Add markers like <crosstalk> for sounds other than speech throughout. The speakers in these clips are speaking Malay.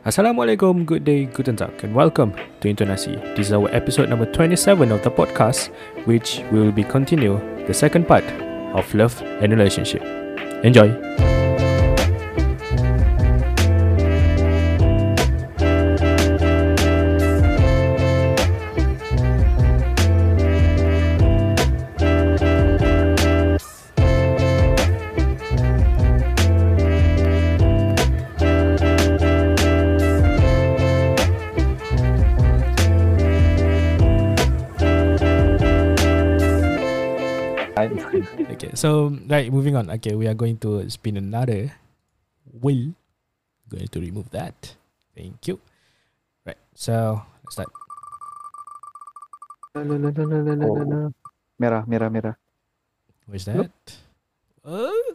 Assalamualaikum, good day, guten tag, and welcome to Intonasi. This is our episode number 27 of the podcast, which will be continue the second part of love and relationship. Enjoy! so right, moving on. Okay, we are going to spin another wheel. Going to remove that. Thank you. Right, so let's start. No, no, no, no, no, no, no. Merah, merah, merah. Where's that? Oh.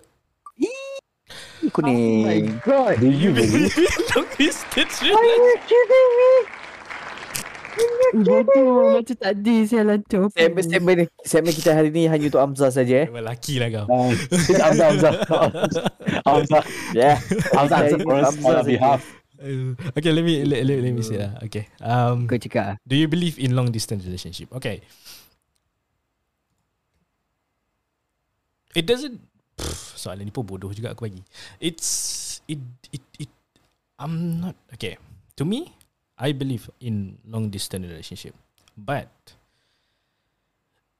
Oh my god. <laughs> You really? Look, this Are you kidding me? Bodoh macam tadi saya lancar. Segmen, segmen, ni- segmen kita hari ni hanya untuk Hamzah saja eh. Memang laki lah kau. Uh, Hamzah, Hamzah. <laughs> Hamzah. Yeah. Hamzah answer us Hamzah on our behalf. Okay, let me let, let, let me see lah. Okay. Um, Kau cakap do you believe in long distance relationship? Okay. It doesn't. Pff, soalan ni pun bodoh juga aku bagi. It's it it it. I'm not okay. To me, I believe in long distance relationship, but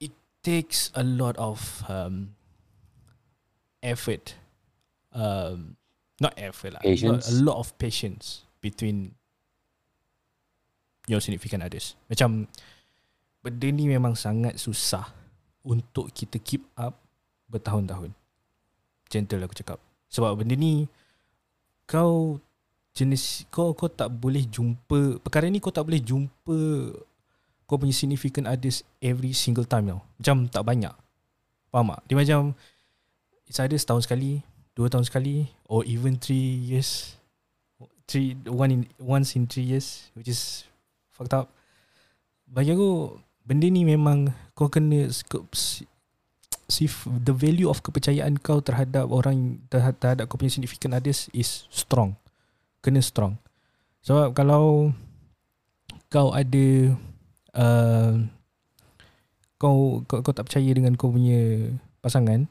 it takes a lot of um, effort. Um, not effort lah. A lot of patience between your significant others. Macam benda ni memang sangat susah untuk kita keep up bertahun-tahun. Gentle aku cakap. Sebab benda ni kau jenis kau kau tak boleh jumpa perkara ni kau tak boleh jumpa kau punya significant others every single time tau. Macam tak banyak. Faham tak? Dia macam it's either setahun sekali, dua tahun sekali or even three years. Three, one in, once in three years which is fucked up. Bagi aku benda ni memang kau kena si, the value of kepercayaan kau terhadap orang terhadap kau punya significant others is strong. Kena strong. Sebab kalau kau ada uh, kau, kau kau tak percaya dengan kau punya pasangan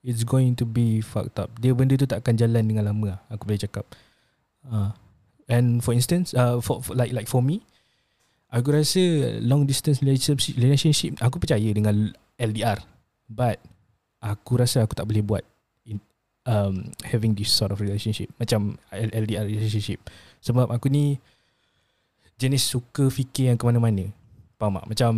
it's going to be fucked up. Dia benda tu tak akan jalan dengan lama lah, aku boleh cakap. Uh, and for instance uh, for, for like like for me aku rasa long distance relationship relationship aku percaya dengan LDR but aku rasa aku tak boleh buat um, having this sort of relationship macam LDR relationship sebab aku ni jenis suka fikir yang ke mana-mana faham tak macam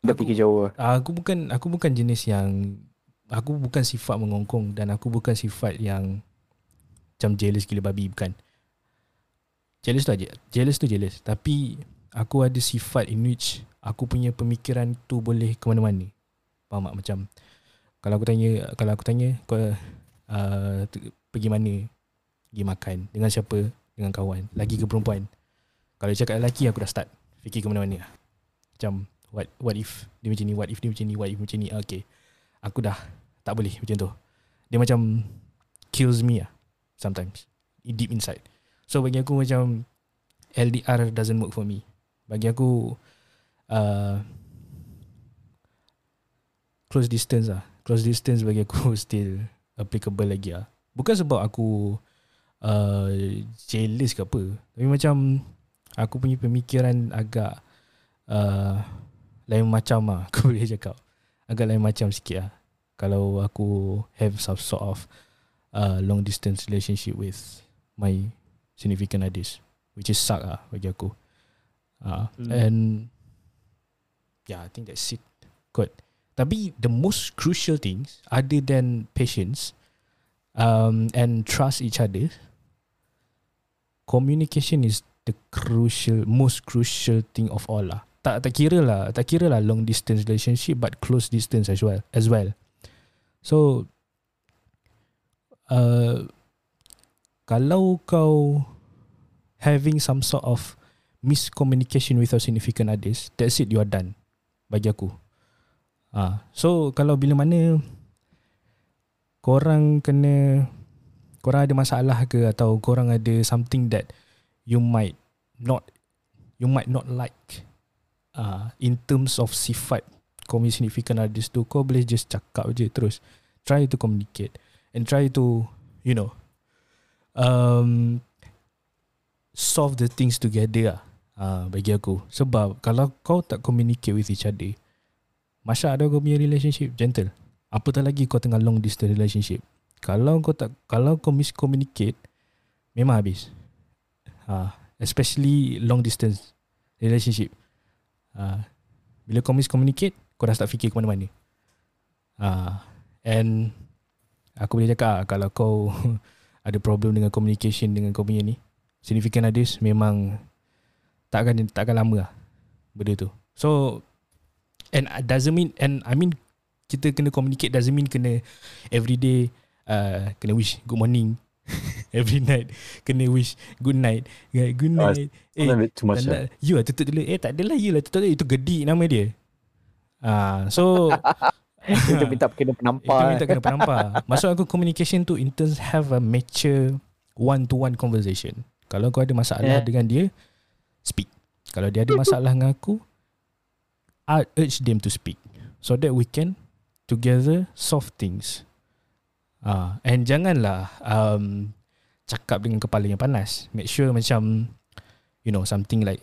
Dah Aku- fikir jauh. aku bukan aku bukan jenis yang aku bukan sifat mengongkong dan aku bukan sifat yang macam jealous gila babi bukan. Jealous tu aja. Jealous tu jealous. Tapi aku ada sifat in which aku punya pemikiran tu boleh ke mana-mana. Faham tak? Macam kalau aku tanya kalau aku tanya kau uh, tu- pergi mana? Pergi makan dengan siapa? Dengan kawan. Lagi ke perempuan? Kalau cakap lelaki aku dah start fikir ke mana-mana. Macam what what if dia macam ni, what if dia macam ni, what if macam ni. Ah, Okay. Aku dah tak boleh macam tu. Dia macam kills me lah sometimes deep inside. So bagi aku macam LDR doesn't work for me. Bagi aku uh, close distance lah. Close distance bagi aku <laughs> still applicable lagi lah. Bukan sebab aku uh, jealous ke apa. Tapi macam aku punya pemikiran agak uh, lain macam lah <laughs> aku boleh cakap. Agak lain macam sikit lah. Kalau aku have some sort of uh, long distance relationship with my significant others which is suck lah bagi aku uh, Hmm. and yeah I think that's it good tapi the most crucial things other than patience um, and trust each other communication is the crucial most crucial thing of all lah tak tak kira lah tak kira lah long distance relationship but close distance as well as well so uh, kalau kau having some sort of miscommunication with your significant others, that's it, you are done. Bagi aku. Ah, so kalau bila mana korang kena korang ada masalah ke atau korang ada something that you might not you might not like uh, in terms of sifat kau significant others tu kau boleh just cakap je terus. Try to communicate and try to you know um, solve the things together lah uh, bagi aku. Sebab kalau kau tak communicate with each other masa ada kau punya relationship? Gentle. Apatah lagi kau tengah long distance relationship? Kalau kau tak kalau kau miscommunicate memang habis. Uh, especially long distance relationship. Uh, bila kau miscommunicate kau dah start fikir ke mana-mana. Uh, and aku boleh cakap ah, kalau kau <laughs> ada problem dengan communication dengan kau punya ni significant others memang tak akan tak akan lama lah benda tu. So and it doesn't mean and I mean kita kena communicate doesn't mean kena everyday uh, kena wish good morning <laughs> every night kena wish good night good Ah, night a bit too much. tak lah. you lah tutup dulu Eh tak adalah you lah tutup dulu Itu gedik nama dia Ah, So <laughs> Kita minta kena Itu penampar. minta kena penampar Maksud aku communication tu In terms have a mature One to one conversation Kalau kau ada masalah Yeah. dengan dia Speak Kalau dia ada masalah dengan aku I urge them to speak So that we can Together solve things Ah, And janganlah um, Cakap dengan kepala yang panas Make sure macam You know something like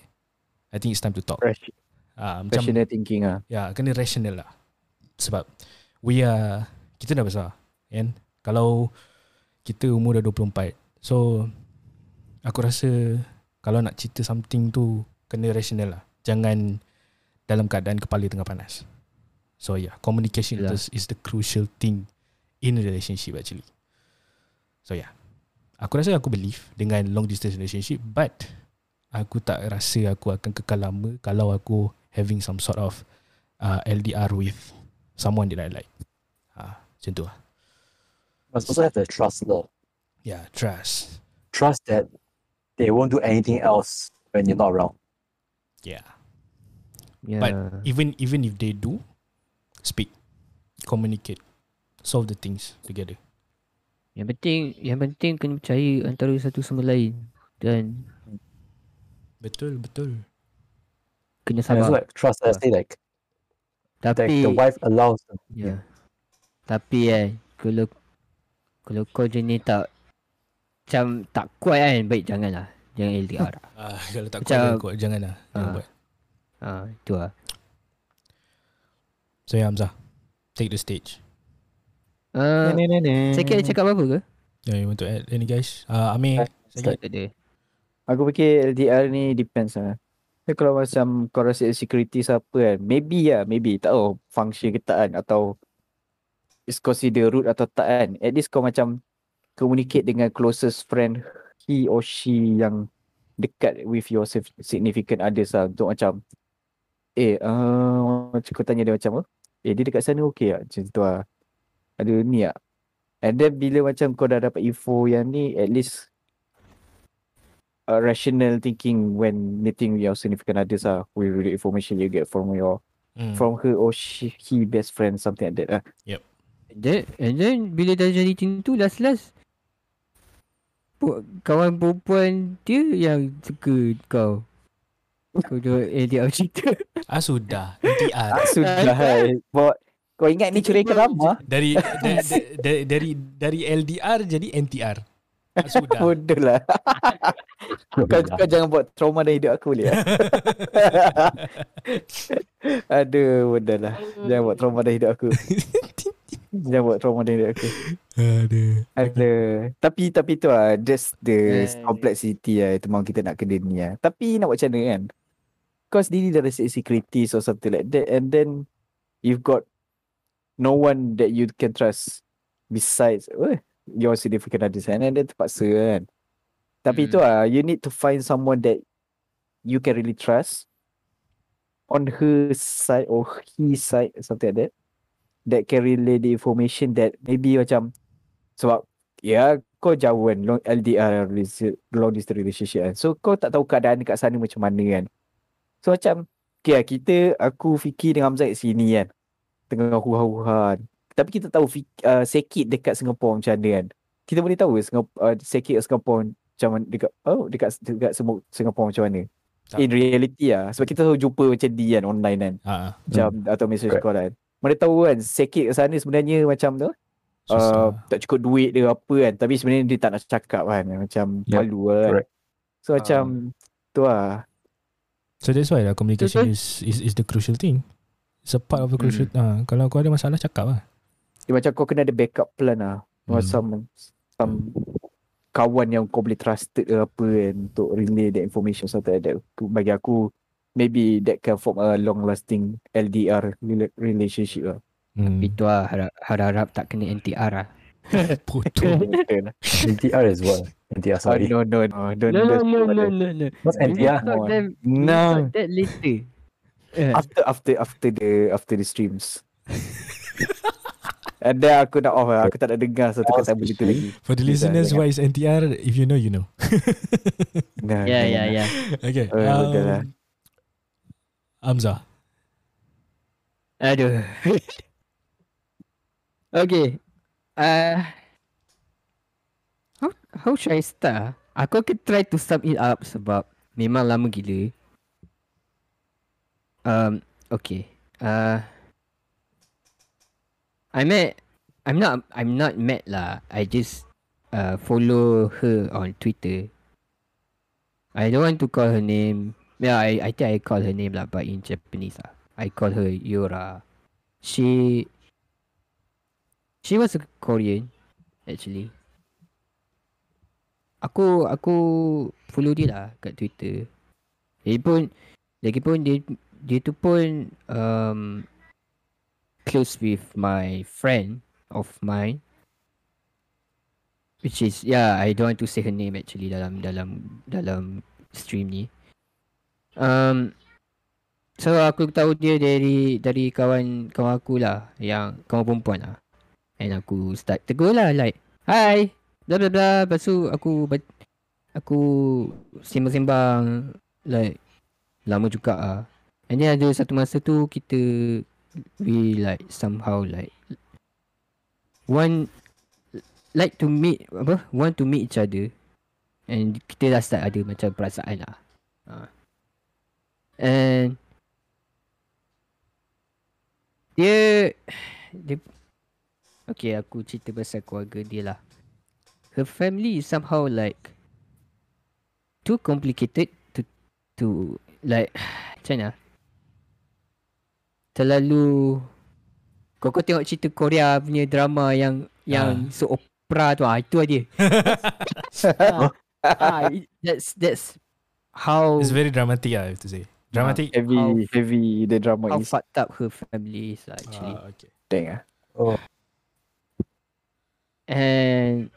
I think it's time to talk Fresh, Ah, macam rational thinking ah. Ya, kena rational lah. Sebab we are kita dah besar, kan? Kalau kita umur dah 24. So aku rasa kalau nak cerita something tu kena rational lah. Jangan dalam keadaan kepala tengah panas. So yeah, communication Yeah. is, is the crucial thing in a relationship actually. So yeah. Aku rasa aku believe dengan long distance relationship but aku tak rasa aku akan kekal lama kalau aku having some sort of uh, LDR with someone that I like. Ah, macam tu lah. Must also have the trust lah. Yeah, trust. Trust that they won't do anything else when you're not around. Yeah. Yeah. But even even if they do, speak, communicate, solve the things together. Yang penting yang penting kena percaya antara satu sama lain dan Betul, betul. kena and sabar. like trust that say like, like Tapi the wife allows them. ya. Tapi kan kalau kalau kau jenis tak macam tak kuat kan baik janganlah. Jangan LDR. Ah, kalau tak kuat, Macam- kuat, janganlah. Jangan Ah. buat. Ha, itu lah. So yeah, Hamzah, take the stage. Uh, Nenek-nenek. Sakit ada cakap apa-apa ke? Yeah, you want to add any guys? Uh, Amir, Tak ada. Aku fikir LDR ni depends lah. Tapi kalau macam kau rasa security siapa kan, maybe lah, maybe. Tak tahu function ke tak kan atau is consider root atau tak kan. At least kau macam communicate dengan closest friend he or she yang dekat with your sig- significant others lah untuk macam eh uh, macam kau tanya dia macam eh dia dekat sana okey tak? Macam tu lah. Ada ni tak? And then bila macam kau dah dapat info yang ni at least uh, rational thinking when meeting your significant others ah with the information you get from your mm. from her or she he best friend something like that ah. And then, and then bila dah jadi macam tu last last pu- kawan perempuan dia yang suka kau. Kau dah LDR cerita. ah sudah, NTR. Sudah hai. Buat kau ingat ni cerita drama? dari <laughs> da, da, da, dari dari LDR jadi NTR. Ah, sudah. Bodoh lah. kau, kau jangan buat trauma dalam hidup aku boleh ah? <laughs> Aduh, bodoh lah. Jangan buat trauma dalam hidup aku. jangan buat trauma dalam hidup aku. Aduh. Ada. Tapi tapi tu lah just the Eh. complexity lah itu memang kita nak kena ni lah. Tapi nak buat macam mana kan? Kau sendiri dah rasa securities or something like that and then you've got no one that you can trust besides uh, your significant others and then terpaksa kan. Tapi itu lah you need to find someone that you can really trust on her side or his side something like that that can relay the information that maybe macam sebab ya kau jauh kan long LDR long distance relationship kan. So kau tak tahu keadaan dekat sana macam mana kan so macam okay, lah, kita aku fikir dengan Hamzah kat sini kan tengah huha-huha tapi kita tahu uh, sekit dekat Singapore macam mana kan kita boleh tahu Singapore, uh, sekit kat Singapore macam mana- dekat oh dekat dekat semua Singapore macam mana. Tak. In reality lah. Sebab kita selalu jumpa macam D kan online kan. Ah, ah, Macam atau message Correct. call kan. Mana tahu kan sekit kat sana sebenarnya macam tu. Uh, tak cukup duit dia apa kan. Tapi sebenarnya dia tak nak cakap kan. Macam Yep, malu lah kan. correct. So macam tu lah. So that's why lah communication Betul. is, is is the crucial thing. It's a part of the Hmm. crucial. Ah, kalau kau ada masalah cakap lah. Dia macam kau kena ada backup plan lah. Hmm. Hmm. Some, some kawan yang kau boleh trusted ke apa kan untuk relay the information something like that. Bagi aku maybe that can form a long lasting LDR rela- relationship lah. Hmm. Itu lah harap, harap tak kena NTR lah. <laughs> Lah. NTR as well. NTR, oh, sorry. no, no, no. Don't, No, no, don't no, no, that. no, no. What's NTR? them, No. that later. Eh, <laughs> After, after, after the, after the streams. <laughs> And then aku nak off lah. Aku tak nak dengar satu Oh, kata begitu lagi. For the listeners, what is NTR? If you know, you know. Nah, ya, lah. ya. Okay. Oh, betul lah. Um, Amza. Aduh. okay. Uh, how how should I start? Aku akan try to sum it up sebab memang lama gila. Um, okay. Uh, I met. I'm not. I'm not met lah. I just uh follow her on Twitter. I don't want to call her name. Yeah, I I think I call her name lah, but in Japanese lah. I call her Yura. She she was a Korean actually. Aku aku follow dia lah kat Twitter. Dia pun lagipun dia dia tu pun um close with my friend of mine which is yeah I don't want to say her name actually dalam dalam dalam stream ni. Um So aku tahu dia dari dari kawan kawan aku lah yang kawan perempuan lah. And aku start tegur lah like Hi bla bla bla Lepas tu aku Aku Sembang-sembang Like Lama juga ah. And then ada satu masa tu kita We like somehow like Want Like to meet Apa Want to meet each other And kita dah start ada macam perasaan lah ha. And Dia Dia Okay aku cerita pasal keluarga dia lah Her family is somehow like Too complicated to To Like <sighs> Macam mana Terlalu Kau kau tengok cerita Korea punya drama yang Yang so opera tu ah Itu aja <laughs> <laughs> ah, ah, That's That's How It's very dramatic, I have to say. Dramatic. Heavy, How- heavy the drama How is. fucked up her family is lah actually Ah, okay. Dang ah. Oh, And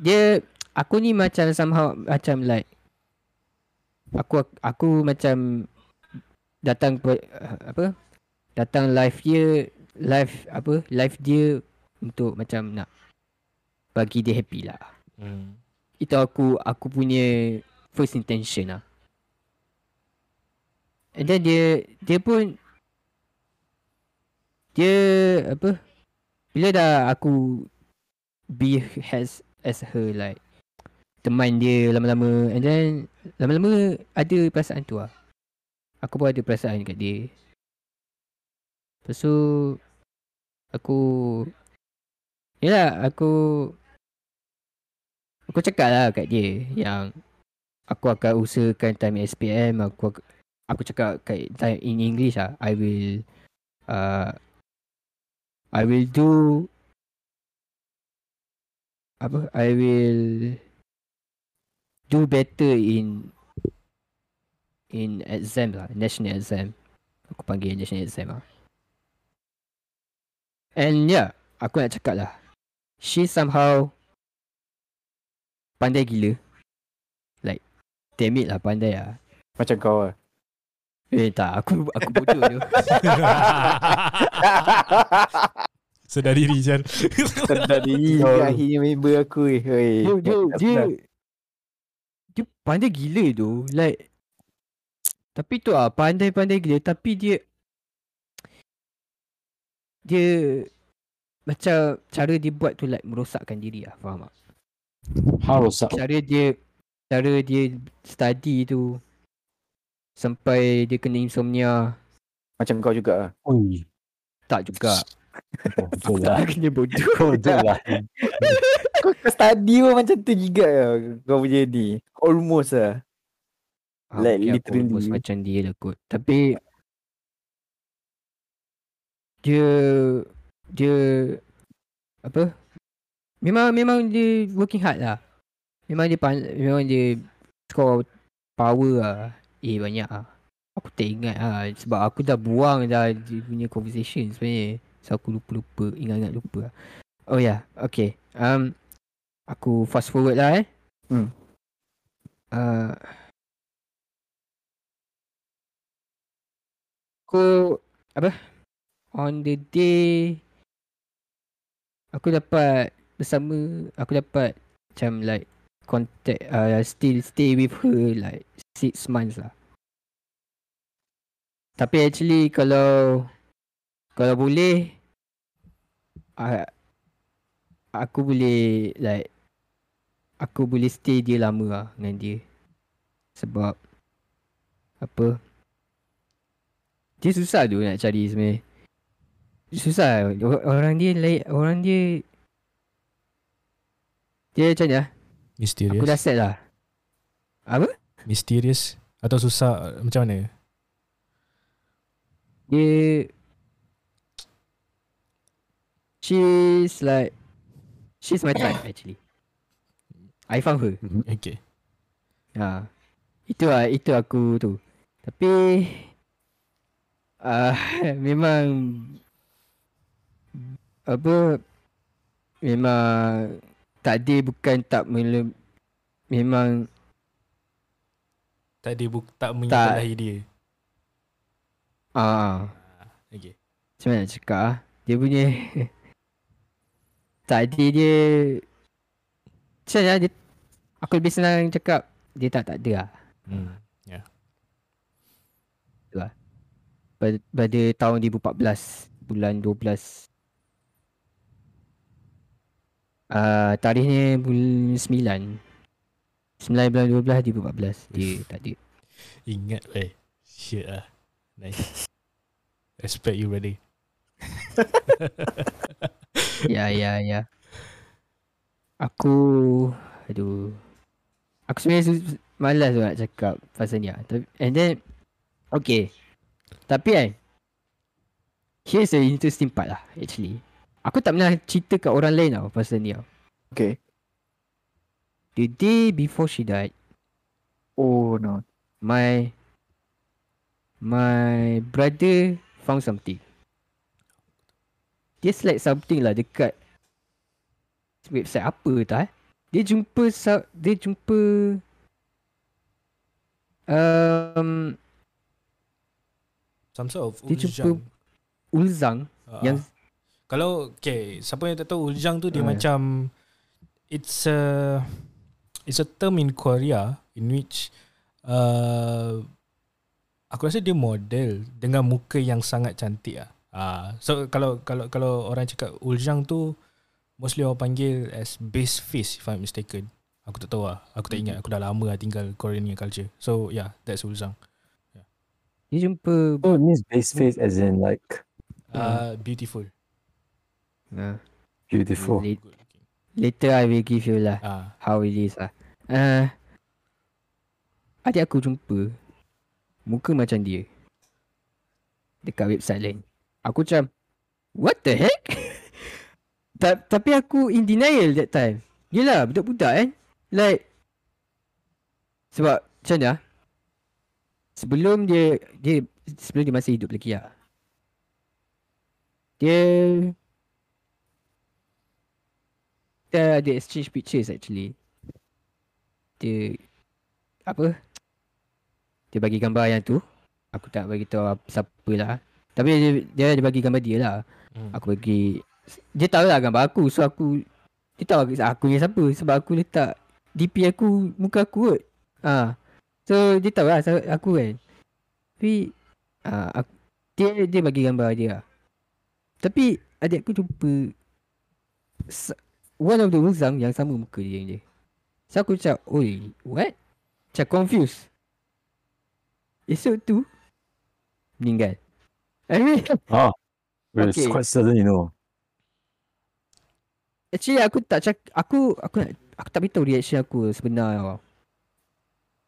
dia aku ni macam somehow macam like aku aku macam datang uh, apa datang live dia live apa live dia untuk macam nak bagi dia happy lah. Hmm. Itu aku aku punya first intention lah. And then dia dia pun dia apa bila dah aku be has as her like teman dia lama-lama and then lama-lama ada perasaan tu lah. Aku pun ada perasaan kat dia. Lepas tu aku Yalah aku Aku cakap lah kat dia yang aku akan usahakan time SPM aku ak- aku cakap kat time in English lah I will uh, I will do apa? I will do better in in exam lah. National exam. Aku panggil national exam lah. And yeah aku nak cakap lah. She somehow pandai gila. Like damn it lah pandai lah. Macam kau lah. eh tak. Aku aku bodoh tu <laughs> Sedar diri, Jan. Sedar diri <laughs> akhirnya member aku eh. Oi. dia, dia, dia, pandai gila tu like tapi tu ah pandai-pandai gila tapi dia dia macam cara dia buat tu like merosakkan diri lah faham tak how rosak? cara dia cara dia study tu sampai dia kena insomnia Macam kau juga lah. Ui. tak juga. Oh, betul lah. Tak kena bodoh. <laughs> Betul lah. <laughs> Kau, kau study pun macam tu juga lah. Kau punya ni. Almost lah. Ah, Like, mungkin aku almost literally. macam dia lah kot. Tapi dia dia apa? Memang memang dia working hard lah. Memang dia pan, memang dia score power lah. Eh banyak lah. Aku tak ingat lah sebab aku dah buang dah dia punya conversation sebenarnya. So aku lupa-lupa, ingat-ingat lupa lah. Oh ya, yeah. okay. Um, aku fast forward lah eh. Hmm. Uh, aku apa on the day aku dapat bersama aku dapat macam like contact uh, still stay with her like six months lah tapi actually kalau kalau boleh uh, aku boleh like aku boleh stay dia lama lah dengan dia sebab apa dia susah tu nak cari sebenarnya. Susah. Or- Orang dia lain orang dia dia macam ni lah. Mysterious. Aku dah set lah. Apa? Mysterious atau susah macam mana? Dia She's like She's my type actually. I found her. Okay. Ha. Itu lah, itu aku tu. Tapi uh, <laughs> memang apa memang takdir bukan tak mele, memang Tak dia bu- tak menyalahi dia. ah Okay. macam mana nak cakap ah dia punya <laughs> takdir dia macam mana dia aku lebih senang cakap dia tak tak ada lah Hmm. pada, pada tahun 2014 bulan 12 uh, tarikhnya bulan 9 9 bulan 12 2014 dia tak ada Ingat eh. Shit lah. Nice. Respect you ready. <laughs> ya ya ya aku aduh aku sebenarnya malas tu nak cakap pasal ni lah. And then okay tapi kan here's the interesting part lah actually aku tak pernah cerita kat orang lain tau pasal ni tau Okay. The day before she died, Oh no. my my brother found something. Dia like something lah dekat website apa tak eh. Dia jumpa dia jumpa um, Some sort of Dia jumpa. Ulzang Ah, yang ah. Kalau okay, siapa yang tak tahu Uljang tu dia Ah. macam it's a it's a term in Korea in which uh, aku rasa dia model dengan muka yang sangat cantik ah. Ah, so kalau kalau kalau orang cakap Uljang tu mostly orang panggil as base face if I'm mistaken. Aku tak tahu lah. Aku tak ingat. Aku dah lama lah tinggal Korean culture. So yeah, that's Uljang. dia jumpa Oh, it means base face as in like Uh, beautiful. uh, beautiful. later I will give you lah Ah, how it is lah. Uh, adik aku jumpa muka macam dia dekat website lain. Aku macam what the heck? <laughs> Ta- tapi aku in denial that time. Yelah budak-budak kan. Like sebab macam mana? ah? Sebelum dia dia sebelum dia masih hidup lagi lah. Dia kita ada exchange pictures actually. Dia apa? Dia bagi gambar yang tu. Aku tak bagi tahu apa- siapa lah. Tapi dia, dia dia bagi gambar dia lah. hmm. Aku bagi dia tahu lah gambar aku. So aku dia tahu aku, ni siapa sebab aku letak DP aku muka aku kot. Ha. So dia tahu lah aku kan. Tapi ha, aku, dia dia bagi gambar dia lah. Tapi adik aku jumpa one of the Wuzang yang sama muka dia dengan dia. So aku cakap, oi, what? Macam confused. Esok tu meninggal. I mean, Ah, it's Okay. quite sudden, you know. actually aku tak cak aku aku nak aku tak beritahu reaction aku sebenar tau.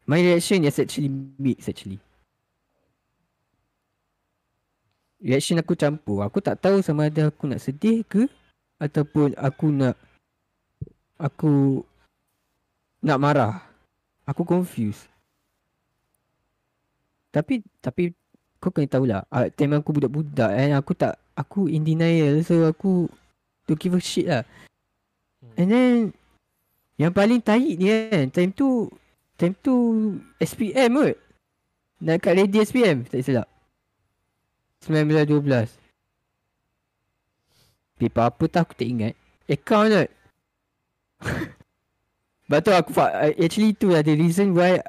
My reaction is actually mixed actually. Reaction aku campur. Aku tak tahu sama ada aku nak sedih ke ataupun aku nak aku nak marah. Aku confused. Tapi tapi kau kena tahulah uh, time aku budak-budak and aku tak aku in denial so aku don't give a shit lah. And then yang paling tahi ni kan time tu time tu SPM kot. Nak kat ready SPM tak silap. 1912. Paper apa tak aku tak ingat. Account kot. <laughs> Sebab tu aku actually tu lah the reason why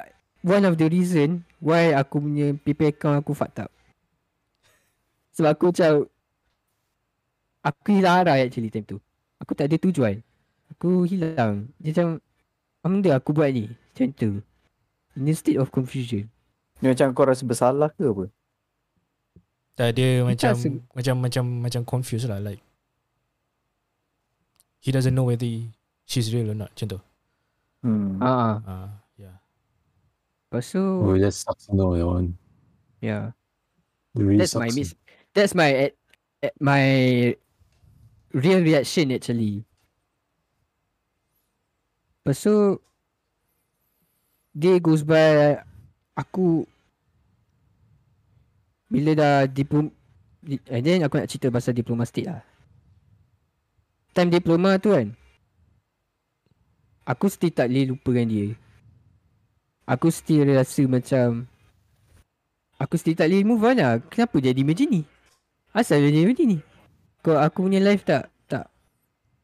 one of the reason why aku punya paper account aku fucked up. Sebab aku macam aku hilang arah actually time tu. Aku tak ada tujuan. Aku hilang. Dia macam apa benda aku buat ni? Macam tu. In a state of confusion. Ni macam kau rasa bersalah ke apa? Tak dia macam se- macam macam macam confused lah like he doesn't know whether she's real or not macam tu. Hmm. Ah, ah. Ah, yeah. Lepas tu, Oh, that sucks, know, that one. yeah. It really That's my miss. That's my at, at my real reaction actually. Lepas tu day goes by aku bila dah diplom di- and then aku nak cerita pasal diploma state lah. Time diploma tu kan aku still tak boleh lupakan dia. Aku still rasa macam Aku still tak boleh move on lah. Kenapa jadi macam ni? Asal jadi macam ni? Kau aku punya life tak tak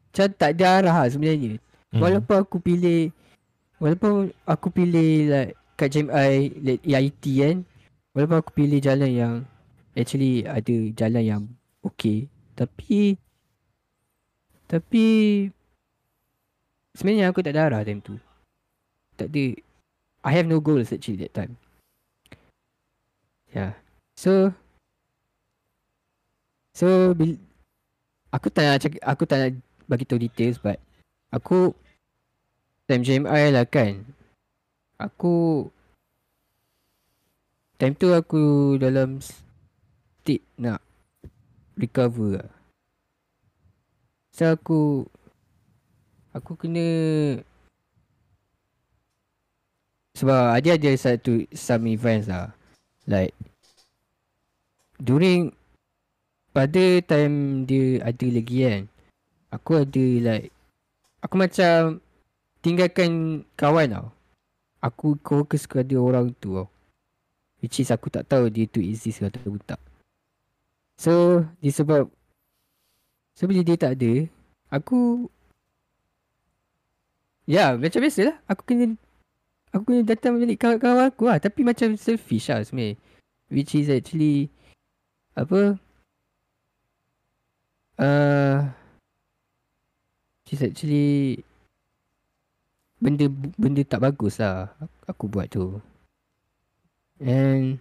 macam tak ada arah lah sebenarnya. Hmm. Walaupun aku pilih walaupun aku pilih like kat JMI like EIT kan. Walaupun aku pilih jalan yang actually ada jalan yang okay. Tapi tapi sebenarnya aku tak ada arah time tu. Tak ada I have no goals actually that time. Yeah. So So aku tak nak cakap, aku tak nak bagi tahu details but aku time JMI lah kan. Aku time tu aku dalam state nak recover lah. So aku aku kena sebab ada ada satu some events lah. Like during pada time dia ada lagi kan. Aku ada like aku macam tinggalkan kawan tau. Aku fokus kepada orang tu tau. Which is aku tak tahu dia tu exist atau tak. So disebab So bila dia tak ada Aku Ya macam biasa lah Aku kena Aku kena datang balik kawan-kawan aku lah. Tapi macam selfish lah sebenarnya. Which is actually Apa? Uh, Which is actually Benda benda tak bagus lah Aku buat tu. And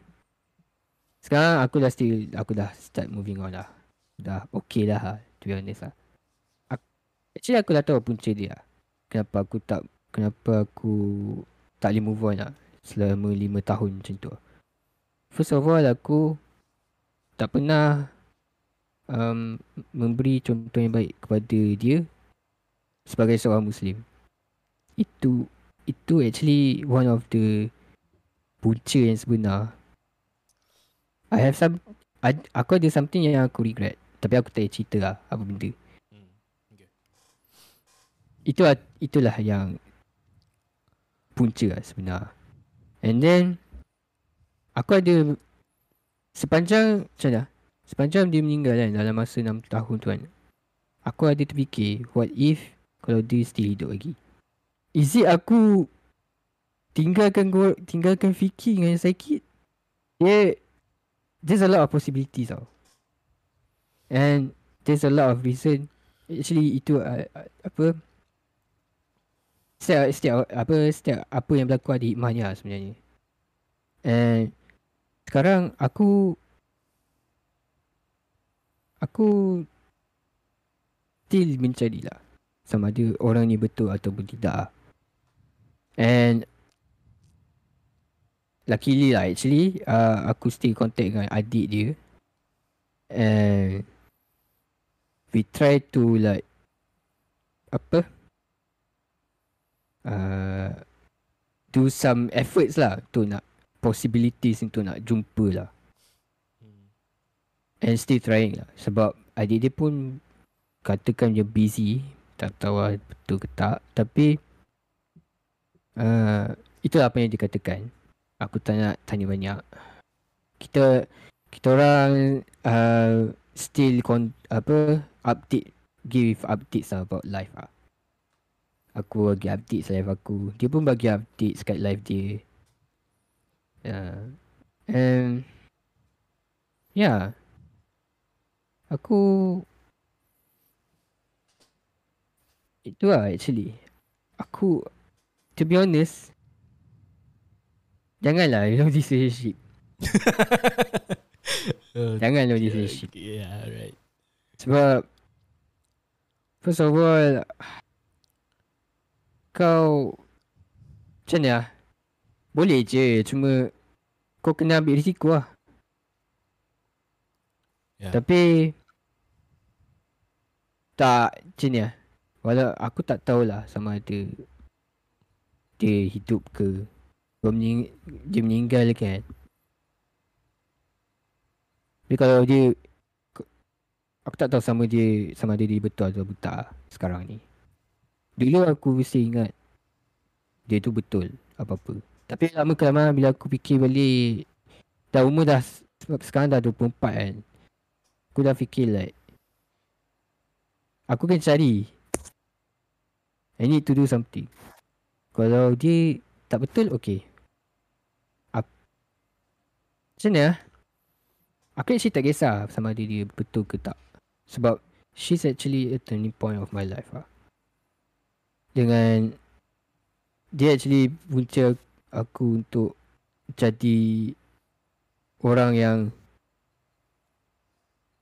Sekarang aku dah still Aku dah start moving on lah. Dah okay lah To be honest lah. Aku, Actually aku dah tahu punca dia. Kenapa aku tak Kenapa aku Tak boleh move on lah Selama 5 tahun macam tu First of all aku Tak pernah um, Memberi contoh yang baik kepada dia Sebagai seorang Muslim Itu Itu actually One of the Punca yang sebenar I have some ad- Aku ada something yang aku regret Tapi aku tak payah cerita lah Apa benda Hmm. Okay. Itulah Itulah yang Punca lah sebenar. And then Aku ada Sepanjang Macam mana? Sepanjang dia meninggal kan Dalam masa 6 tahun tu kan Aku ada terfikir What if Kalau dia still hidup lagi? Is it aku Tinggalkan gua, Tinggalkan fikir dengan sakit? Dia There's a lot of possibilities tau. And There's a lot of reason. Actually itu uh, uh, Apa setiap, setiap apa setiap apa yang berlaku ada hikmahnya lah sebenarnya. And sekarang aku aku still mencari lah sama ada orang ni betul ataupun tidak. And luckily lah actually uh, aku still contact dengan adik dia and we try to like apa uh, do some efforts lah untuk nak possibilities untuk nak jumpa lah. And still trying lah. Sebab adik dia pun katakan dia busy tak tahu lah betul ke tak. Tapi uh, itulah apa yang dia katakan. Aku tak nak tanya banyak. Kita kita orang uh, still kon, apa update give updates lah about life ah aku bagi update live aku. Dia pun bagi update Skype live dia. Yeah. and yeah aku itu lah actually. Aku to be honest janganlah long distance relationship. Uh, jangan long distance relationship. Yeah, right. Sebab First of all Kau Macam ni lah Boleh je Cuma Kau kena ambil risiko lah Ya. Tapi Tak Macam ni lah Walau aku tak tahulah Sama ada Dia hidup ke Dia, mening, dia meninggal kan Tapi kalau dia Aku tak tahu sama dia sama ada dia betul atau tak sekarang ni. Dulu aku mesti ingat dia tu betul apa-apa. Tapi lama kelamaan bila aku fikir balik dah umur dah sekarang dah 24 kan. Aku dah fikir like aku kena cari I need to do something. Kalau dia tak betul okay. Macam mana ah? Aku actually tak kisah sama ada dia betul ke tak. Sebab she's actually a turning point of my life lah. Dengan dia actually punca aku untuk jadi orang yang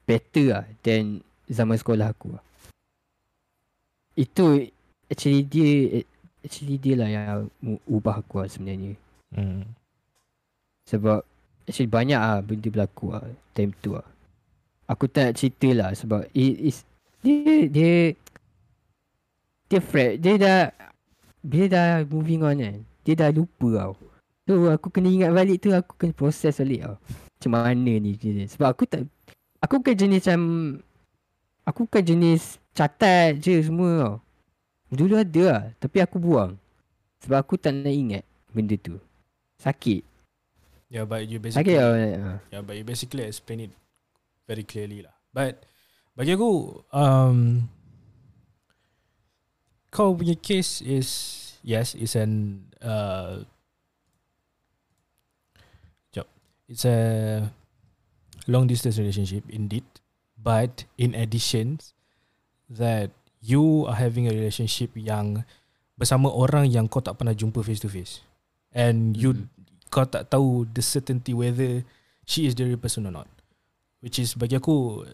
better lah than zaman sekolah aku lah. Itu actually dia actually dia lah yang ubah aku lah sebenarnya. Hmm. Sebab actually banyak ah benda berlaku ah time tu ah. Aku tak nak cerita lah sebab it is dia dia dia Fred dia dah bila dah moving on kan dia dah lupa tau. So aku kena ingat balik tu aku kena proses balik tau. Macam mana ni. Sebab aku tak aku bukan jenis macam aku bukan jenis catat je semua tau. Dulu ada lah tapi aku buang. Sebab aku tak nak ingat benda tu. Sakit. Yeah, but you Sakit basically tau. Yeah, but you basically explain it very clearly lah. But bagi aku, um, kau punya case is yes, it's an uh, jap, it's a long distance relationship indeed. But in addition, that you are having a relationship yang bersama orang yang kau tak pernah jumpa face to face, and you kau tak tahu the certainty whether she is the real person or not. Which is bagi aku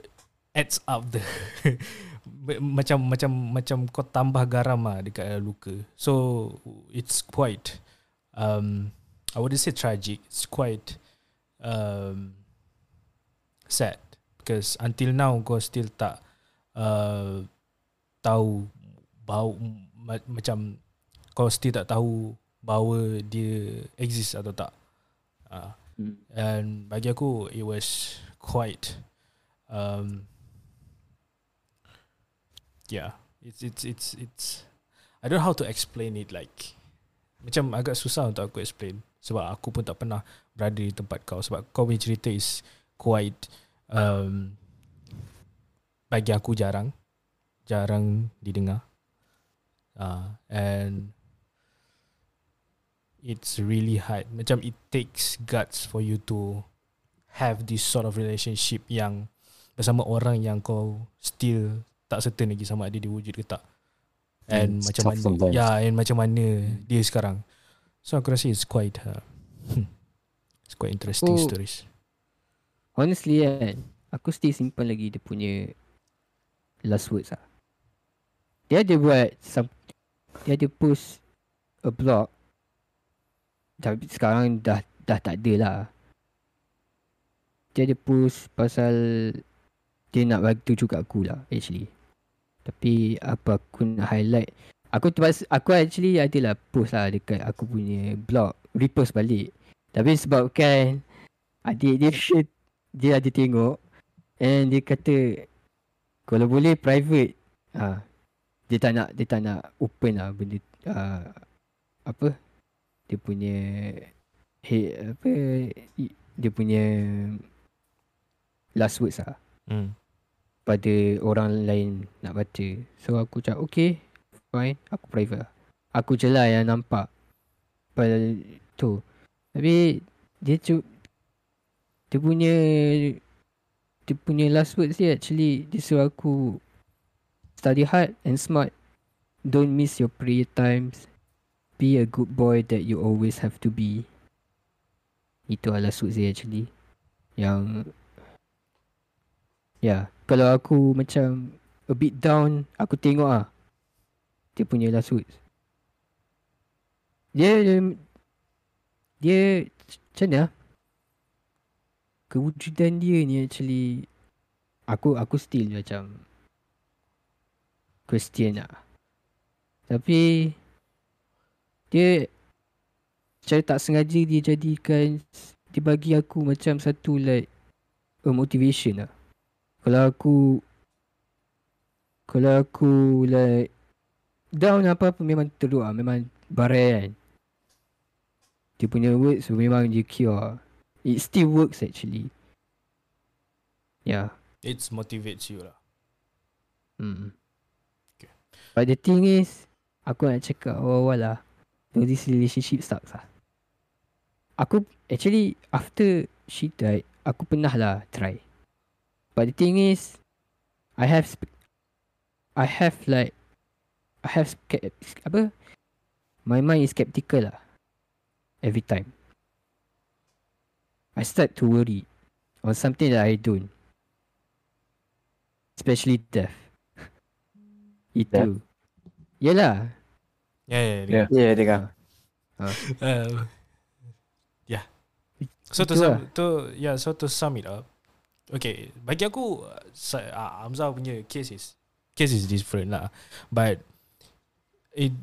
adds up the <laughs> macam macam macam kau tambah garam lah dekat luka. So it's quite um I wouldn't say tragic. It's quite um sad because until now kau still tak uh, tahu bau ma- macam kau still tak tahu bahawa dia exist atau tak. Uh, and bagi aku it was quite um yeah. It's it's it's it's I don't know how to explain it like macam agak susah untuk aku explain. Sebab aku pun tak pernah berada di tempat kau. Sebab kau punya cerita is quite um bagi aku jarang. Jarang didengar. Uh, and it's really hard. Macam it takes guts for you to have this sort of relationship yang bersama orang yang kau still tak certain lagi sama ada dia wujud ke tak. and Hmm, macam mana sometimes. ya and macam mana dia sekarang. So aku rasa it's quite uh, it's quite interesting Oh. stories. Honestly kan Aku still simpan lagi dia punya Last words lah Dia ada buat some, Dia ada post A blog Tapi sekarang dah Dah tak ada lah Dia ada post pasal Dia nak bagi tunjuk kat aku lah Actually Tapi Apa aku nak highlight Aku terpaksa Aku actually adalah post lah Dekat aku punya blog Repost balik. Tapi sebabkan Adik dia <laughs> dia ada tengok and dia kata kalau boleh private. Ha, dia tak nak dia tak nak open lah benda uh, apa dia punya he, apa dia punya last words lah. Hmm. Pada orang lain nak baca. So aku cakap okay fine aku private lah. Aku je lah yang nampak pada tu. Tapi dia tu dia punya dia punya last words dia actually dia suruh aku study hard and smart. Don't miss your prayer times. Be a good boy that you always have to be. Itu adalah words dia actually. Yang ya. yeah, kalau aku macam a bit down aku tengok ah dia punya last words dia dia, dia macam mana ah? kewujudan dia ni actually aku aku still macam question lah. Tapi dia secara tak sengaja dia jadikan dia bagi aku macam satu like a motivation lah. Kalau aku kalau aku like down apa-apa memang teruk lah. Memang barai kan. Dia punya words memang dia cure. It still works actually. Yeah. It motivates you lah. Mm. Okay. But the thing is, aku nak cakap awal-awal lah, no, this relationship sucks lah. Aku actually after she died, aku pernah lah try. But the thing is, I have sp- I have like I have sca- apa? My mind is skeptical lah. Every time. I start to worry on something that I don't. Especially death. <laughs> Itu. Yelah. Yeah, yeah, yeah. Yeah. Ya, yeah, dengar. Uh, yeah. So to sum, lah. to yeah, so to sum it up. Okay, bagi aku uh, Hamzah punya case is case is different lah. But it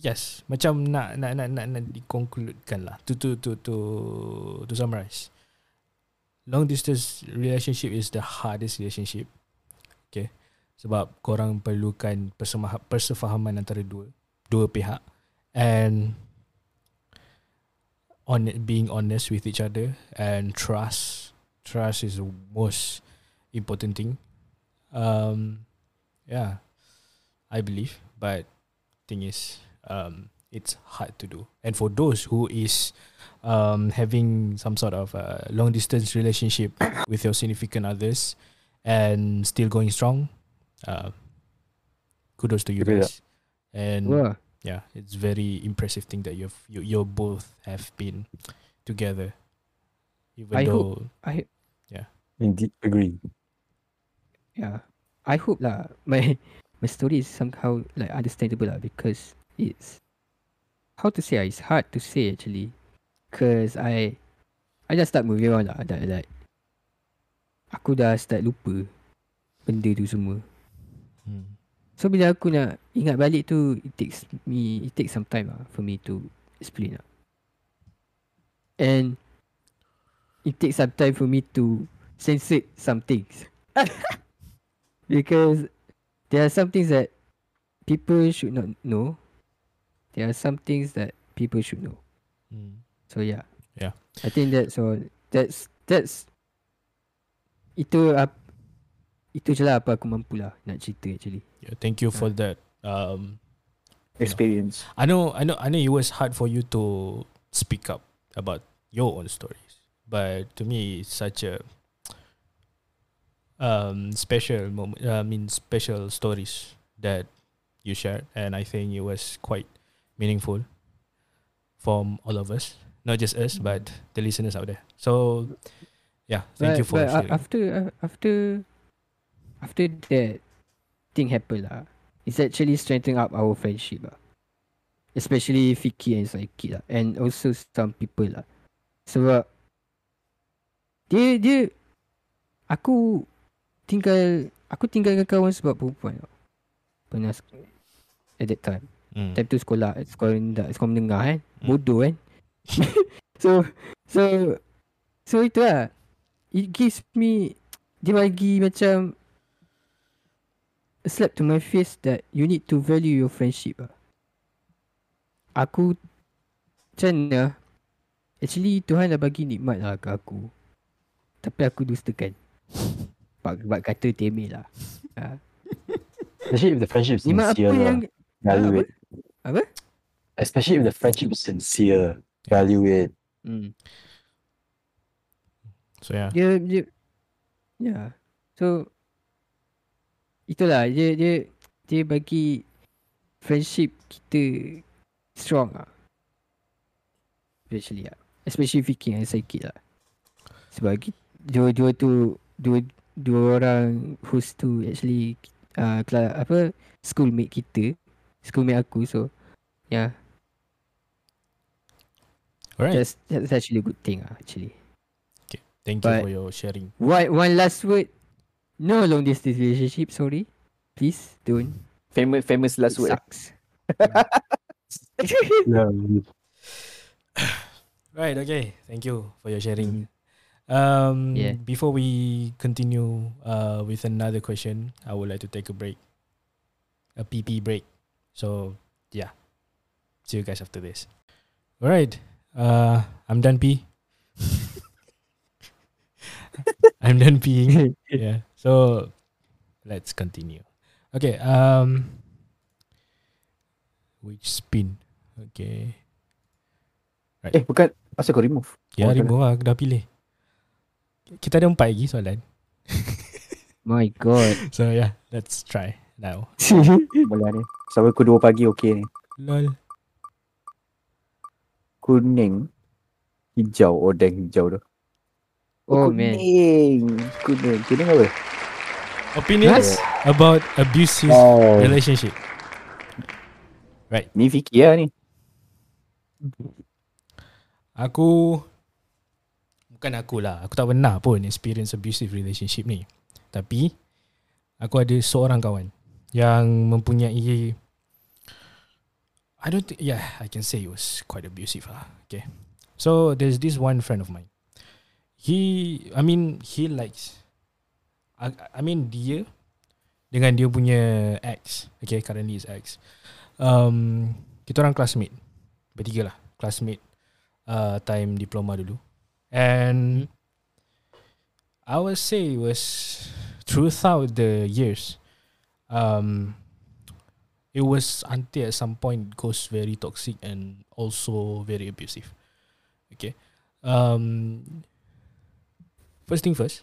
yes, macam nak nak nak nak, nak diconcludekan lah. To to to to to summarize. Long distance relationship is the hardest relationship. Okay. Sebab korang perlukan persefahaman antara dua dua pihak and on being honest with each other and trust trust is the most important thing. Um yeah i believe but thing is um it's hard to do. And for those who is um having some sort of uh, long distance relationship <coughs> with your significant others and still going strong uh kudos to you guys. and Wah. Yeah, it's very impressive thing that you've you you both have been together. Even I though I yeah Indeed, agree. yeah. I hope lah <laughs> my my story is somehow like understandable lah because it's how to say ah, it's hard to say actually because I I just start moving on lah that like aku dah start lupa benda tu semua Hmm. So bila aku nak ingat balik tu it takes me it takes some time lah for me to explain lah. And it takes some time for me to censor some things. <laughs> because there are some things that people should not know. There are some things that people should know. Hmm. So yeah. Yeah. I think that's all. That's that's itu ap, itu je lah apa aku mampu lah nak cerita actually. Yeah, thank you for that. Um, Experience. I know, I know, I know it was hard for you to speak up about your own stories, but to me, it's such a um special moment. I mean, special stories that you shared, and I think it was quite meaningful from all of us, not just us, but the listeners out there. So, yeah, thank but, you for but sharing. after uh, after after that thing happened lah, it's actually strengthening up our friendship lah. Especially Fiki and Saiki lah. And also some people lah. Sebab dia dia aku tinggal aku tinggalkan kawan sebab perempuan tau. Pernah at that time. Mm. Time tu sekolah sekolah rendah, sekolah menengah kan. Hmm. Bodoh kan. <laughs> so so so itu lah. It gives me dia bagi macam a slap to my face that you need to value your friendship lah. Aku macam mana Actually Tuhan dah bagi nikmat lah ke aku Tapi aku dustakan <laughs> Sebab, kata temeh lah ha. Especially if the friendship is Nikmat apa sincere. yang lah. Value apa? it. Apa? Especially if the friendship is sincere. Value it. hmm. So yeah, Dia dia Ya So Itulah dia dia dia bagi friendship kita strong lah. Especially lah. Especially Vicky and Saiki lah. Sebab ki- dua-dua tu dua dua orang host tu actually uh, kela, apa schoolmate kita, schoolmate aku so yeah, alright. that's that's actually a good thing lah actually. Thank you but- for your sharing. One one last word. No long distance relationship, sorry. Please don't. Famous famous last It word. sucks. <laughs> Yeah. <sighs> Right, okay. Thank you for your sharing. Um, Yeah. Before we continue uh, with another question, I would like to take a break, a PP break. So, yeah. See you guys after this. All right. Uh, I'm done pee. <laughs> <laughs> I'm done peeing. yeah. So, let's continue. Okay. Um, which spin? Okay. Eh bukan Asal kau remove Ya, Oh, remove lah. Aku dah pilih. Kita ada empat lagi soalan. <laughs> My god. So, yeah. Let's try now. <laughs> Bola ni Sampai pukul 2 pagi okey ni Lol. Kuning Hijau Odeng hijau tu oh man. Kuning Kuning Kuning apa? Opinions about abusive Oh. relationship. Ni Fiki lah ni Aku bukan aku lah. Aku tak pernah pun experience abusive relationship ni. Tapi aku ada seorang kawan yang mempunyai I don't think yeah, I can say it was quite abusive lah. Okay. So there's this one friend of mine. He I mean he likes I, I mean dia dengan dia punya ex, okay, currently his ex. Um, kita orang classmate. Bertiga lah, classmate uh, time diploma dulu. And I would say it was throughout the years, um, it was until at some point goes very toxic and also very abusive. Okay. Um, first thing first,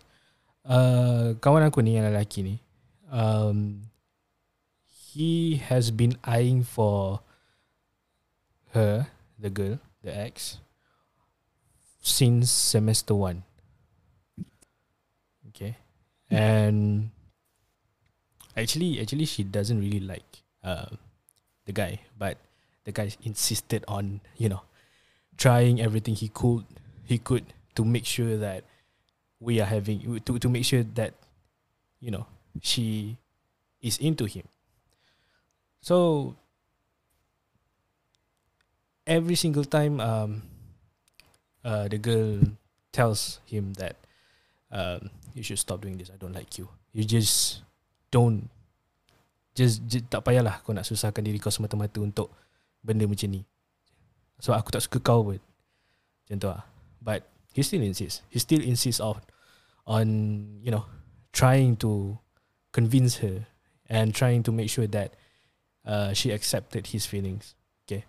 uh, kawan aku ni yang lelaki ni, um, he has been eyeing for her, the girl, the ex, since semester one. Okay, and actually, actually, she doesn't really like uh, the guy, but the guy insisted on you know trying everything he could he could to make sure that we are having to to make sure that you know she is into him. So every single time um uh the girl tells him that um you should stop doing this I don't like you. You just don't just, just tak payahlah kau nak susahkan diri kau semata-mata untuk benda macam ni. So aku tak suka kau pun. Macam tu lah but he still insists. He still insists on on you know trying to convince her and trying to make sure that uh, she accepted his feelings. Okay.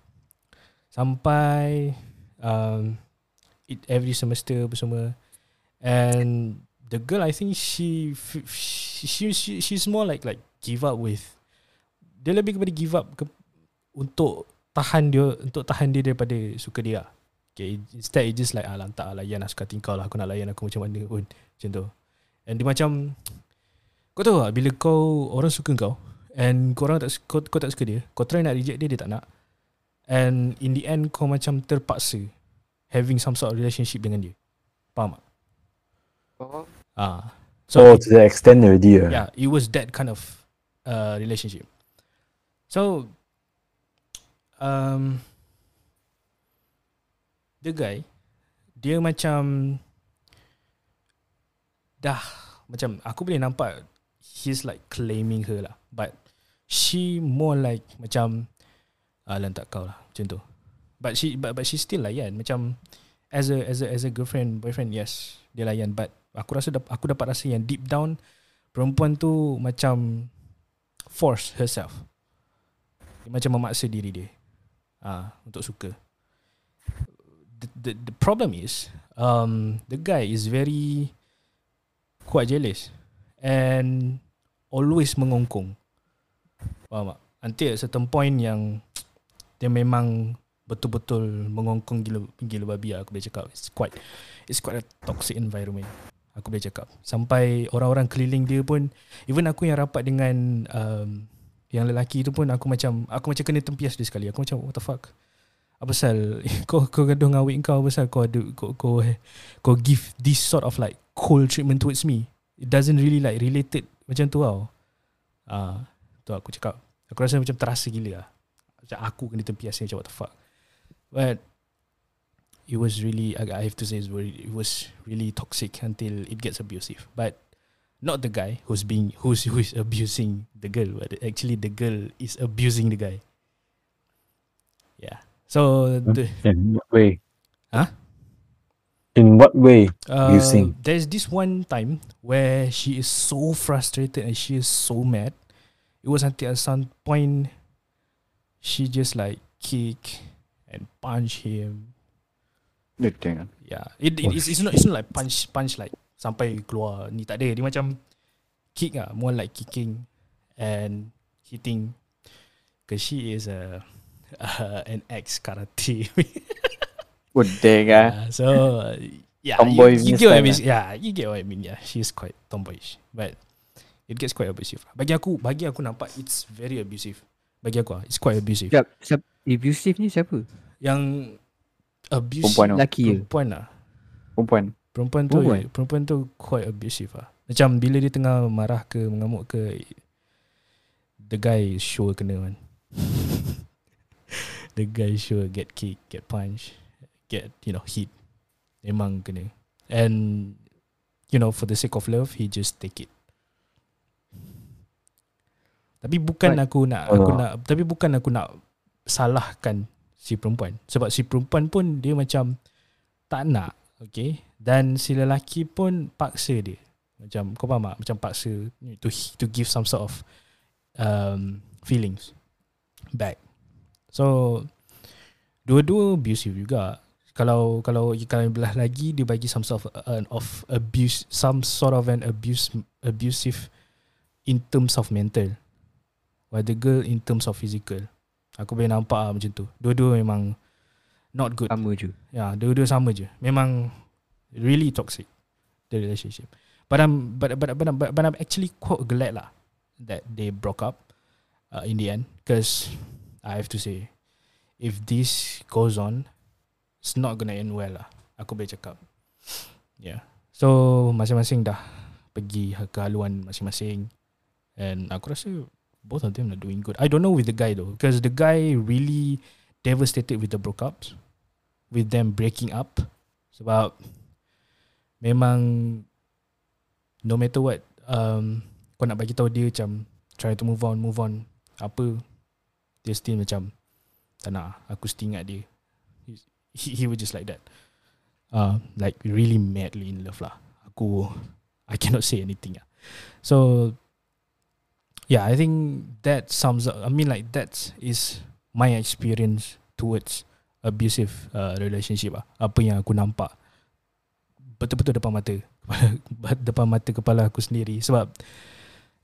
Sampai um, it every semester apa semua and the girl I think she she, she she she's more like like give up with dia lebih kepada give up ke, untuk tahan dia untuk tahan dia daripada suka dia. Okay, instead it just like ah lantak lah layan lah suka tingkau lah aku nak layan aku macam mana pun macam tu. And dia macam kau tahu tak bila kau orang suka kau and kau orang tak kau, kau tak suka dia, kau try nak reject dia dia tak nak. And in the end kau macam terpaksa having some sort of relationship dengan dia. Faham tak? Oh. Ah. So, oh, to the extent already. Uh. yeah, it was that kind of uh, relationship. So, um, the guy, dia macam dah macam aku boleh nampak he's like claiming her lah, but she more like macam ah lantak kau lah macam tu. But she but but she still layan macam as a as a as a girlfriend boyfriend yes dia layan but aku rasa aku dapat rasa yang deep down perempuan tu macam force herself. Dia macam memaksa diri dia. Ah, untuk suka. The, the, the problem is um the guy is very quite jealous and always mengongkong. Faham tak? Until at certain point yang <tsk> dia memang betul-betul mengongkong gila gila babi lah, aku boleh cakap. It's quite it's quite a toxic environment. Aku boleh cakap. Sampai orang-orang keliling dia pun even aku yang rapat dengan um, yang lelaki tu pun aku macam aku macam kena tempias dia sekali. Aku macam what the fuck? Apa pasal <laughs> kau kau gaduh dengan awik kau apa pasal kau ada kau, kau kau give this sort of like cold treatment towards me. It doesn't really like related macam tu tau. Ah, tu aku cakap. Aku rasa macam terasa gila lah. Macam aku kena tempias macam what the fuck. But it was really I have to say it was really toxic until it gets abusive. But not the guy who's being who's who's abusing the girl, but actually the girl is abusing the guy. Yeah. So the, In what way? Huh? In what way? uh, Abusing. there's this one time where she is so frustrated and she is so mad. It was until at some point she just like kick and punch him. Yeah, it, it it's, it's not it's not like punch punch like sampai keluar ni tak ada. Dia macam kick ah, more like kicking and hitting. Cause she is a <laughs> uh, an ex karate. <laughs> Ah. yeah, so uh, yeah, Tomboy you, you get what I mean. Yeah, you get what I mean. Yeah, she is quite tomboyish, but it gets quite abusive. Bagi aku, bagi aku nampak it's very abusive. Bagi aku, ah, it's quite abusive. Sekejap, siap- abusive ni siapa? Yang abuse Perempuan. Lelaki ke? perempuan lah. Perempuan. Perempuan tu Perempuan? perempuan, perempuan tu quite abusive lah. Macam bila dia tengah marah ke mengamuk ke the guy sure kena man. <laughs> the guy sure get kick, get punch, get you know hit. Memang kena. And you know for the sake of love he just take it. Tapi bukan Right. aku nak aku Oh. nak tapi bukan aku nak salahkan si perempuan sebab si perempuan pun dia macam tak nak okay dan si lelaki pun paksa dia macam kau faham tak macam paksa to to give some sort of um, feelings back so dua-dua abusive juga kalau kalau kalau belah lagi dia bagi some sort of, uh, of abuse some sort of an abuse abusive in terms of mental while the girl in terms of physical aku boleh nampak lah macam tu dua-dua memang not good Sama je. Ya, dua-dua sama je. Memang really toxic the relationship. But I'm but but but, but, but I'm actually quite glad lah that they broke up uh, in the end because I have to say if this goes on it's not gonna end well lah. Aku boleh cakap. Yeah. So masing-masing dah pergi ke haluan masing-masing and aku rasa both of them are doing good. I don't know with the guy though because the guy really devastated with the breakups with them breaking up sebab memang no matter what um, kau nak bagi tahu dia macam try to move on move on apa dia still macam tak nak aku still ingat dia he, he was just like that. Uh, like really madly in love lah. Aku I cannot say anything lah so yeah I think that sums up I mean like that is my experience towards abusive uh, relationship lah. Apa yang aku nampak betul-betul depan mata <laughs> depan mata kepala aku sendiri. Sebab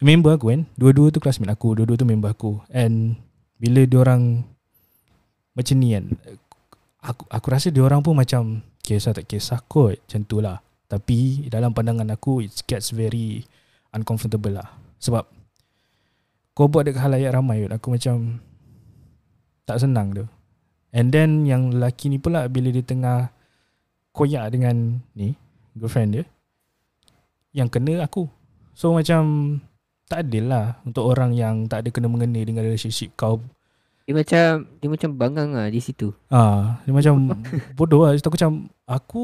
member aku kan dua-dua tu classmate aku dua-dua tu member aku. And bila diorang macam ni kan aku aku rasa diorang pun macam kisah tak kisah kot macam tu lah. Tapi dalam pandangan aku it gets very uncomfortable lah. Sebab kau buat dekat halayak ramai kot aku macam tak senang tu. And then yang lelaki ni pula bila dia tengah koyak dengan ni girlfriend dia yang kena aku. So macam tak adil lah untuk orang yang tak ada kena mengena dengan relationship kau Dia macam dia macam bangang lah di situ. Ah, dia macam <laughs> bodoh lah. Aku macam aku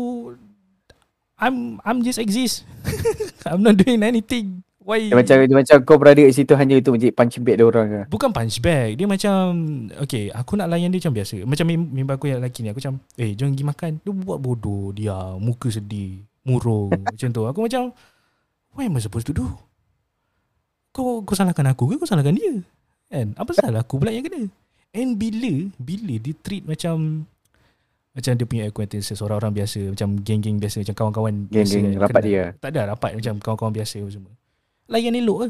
I'm I'm just exist. <laughs> I'm not doing anything. Why? Dia macam dia macam kau berada kat situ hanya untuk menjadi punching bag dia orang ke. Bukan punch bag. Dia macam okay, aku nak layan dia macam biasa. Macam mem- member aku yang lelaki ni aku macam, "Eh, jom pergi makan." Dia buat bodoh, dia muka sedih, murung <laughs> macam tu. Aku macam What am I supposed to do? Kau kau salahkan aku ke kau salahkan dia? Kan? Apa salah aku pula yang kena? And bila bila dia treat macam macam dia punya acquaintances orang-orang biasa macam geng-geng biasa macam kawan-kawan biasa Geng-geng kan, rapat dia. Tak ada rapat macam kawan-kawan biasa semua. Layan elok ke?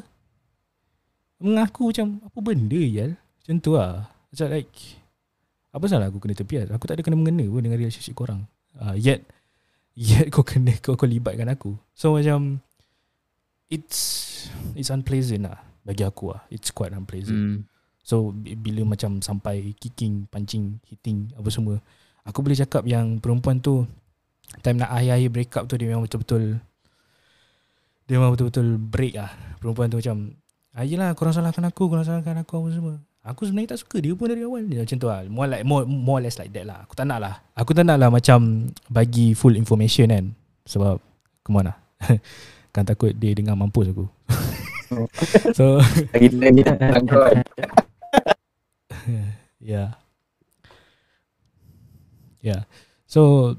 Mengaku macam apa benda ya? Macam tu lah. Macam like apa salah aku kena tepias? Aku tak ada kena mengena pun dengan relationship korang. Uh, yet yet <laughs> kau kena kau, kau libatkan aku. So macam it's it's unpleasant lah bagi aku lah. It's quite unpleasant. Hmm. So bi- bila macam sampai kicking, punching, hitting apa semua, aku boleh cakap yang perempuan tu time nak akhir-akhir break up tu dia memang betul-betul dia memang betul-betul break lah. Perempuan tu macam ah, yelah korang salahkan aku, korang salahkan aku apa semua. Aku sebenarnya tak suka dia pun dari awal dia macam tu lah. More like more, more or less like that lah. Aku tak nak lah. Aku tak nak lah macam bagi full information kan. Sebab come on lah. <laughs> kan takut dia dengar mampus aku. <laughs> so Lagi lagi kau. <laughs> yeah. Yeah. So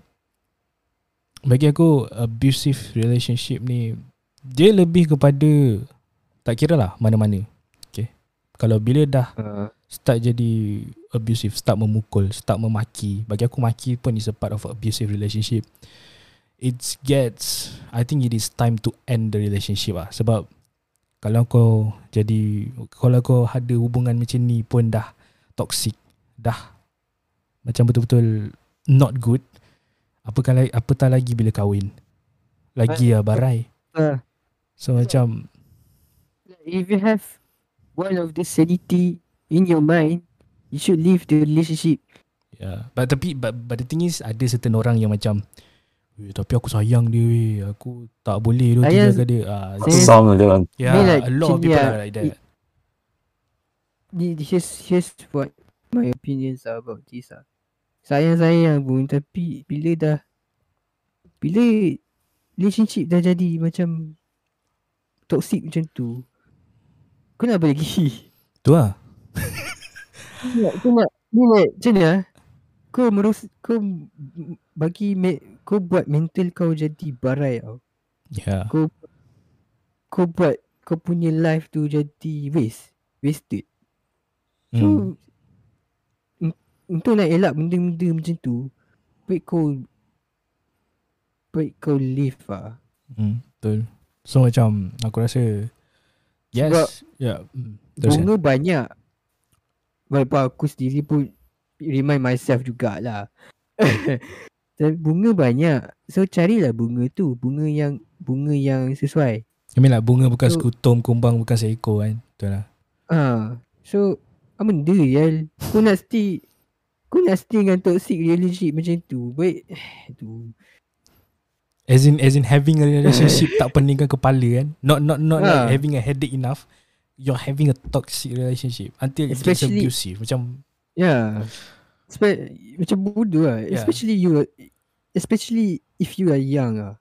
bagi aku abusive relationship ni dia lebih kepada tak kira lah mana-mana. Okay. Kalau bila dah Uh, start jadi abusive, start memukul, start memaki. Bagi aku maki pun is a part of abusive relationship. It gets I think it is time to end the relationship lah sebab kalau kau jadi kalau kau ada hubungan macam ni pun dah toxic, dah macam betul-betul not good. Apakah lagi apatah lagi bila kahwin. Lagi lah barai. uh, So macam if you have one of the sanity in your mind, you should leave the relationship. Yeah. But tapi but, but the thing is ada certain orang yang macam "Eh, tapi aku sayang dia weh. Aku tak boleh tu tinggalkan dia. Ah, Sayang- so, Sama dia kan. yeah, mean like a lot of people ah, are like that. it- Here's, here's what my opinions are about this ah. Sayang-sayang pun tapi bila dah bila relationship dah jadi macam toxic macam tu kau nak apa lagi? Tu lah. Kau nak, kau nak ni macam ni ah. Kau merus kau bagi me, kau buat mental kau jadi barai tau. Yeah. Kau kau buat kau punya life tu jadi waste, wasted. So Hmm. un- untuk nak elak benda-benda macam tu, baik kau baik kau live lah. Hmm. Betul. So macam aku rasa yes. Sebab yeah. Terus Bunga banyak. Walaupun aku sendiri pun remind myself jugalah. <laughs> Bunga banyak. So carilah bunga tu, bunga yang bunga yang sesuai. I mean lah bunga bukan So- sekutum, kumbang bukan seekor kan. Betul lah. Ah, so apa benda ya? Kau nak stay kau nak stay dengan toxic relationship macam tu. Baik <sighs> tu. As in as in having a relationship <laughs> tak peningkan kepala kan. Not not not Ah. like having a headache enough. You're having a toxic relationship until it gets abusive. Macam Yeah. Spe- macam bodoh lah. Yeah. Especially you especially if you are young ah.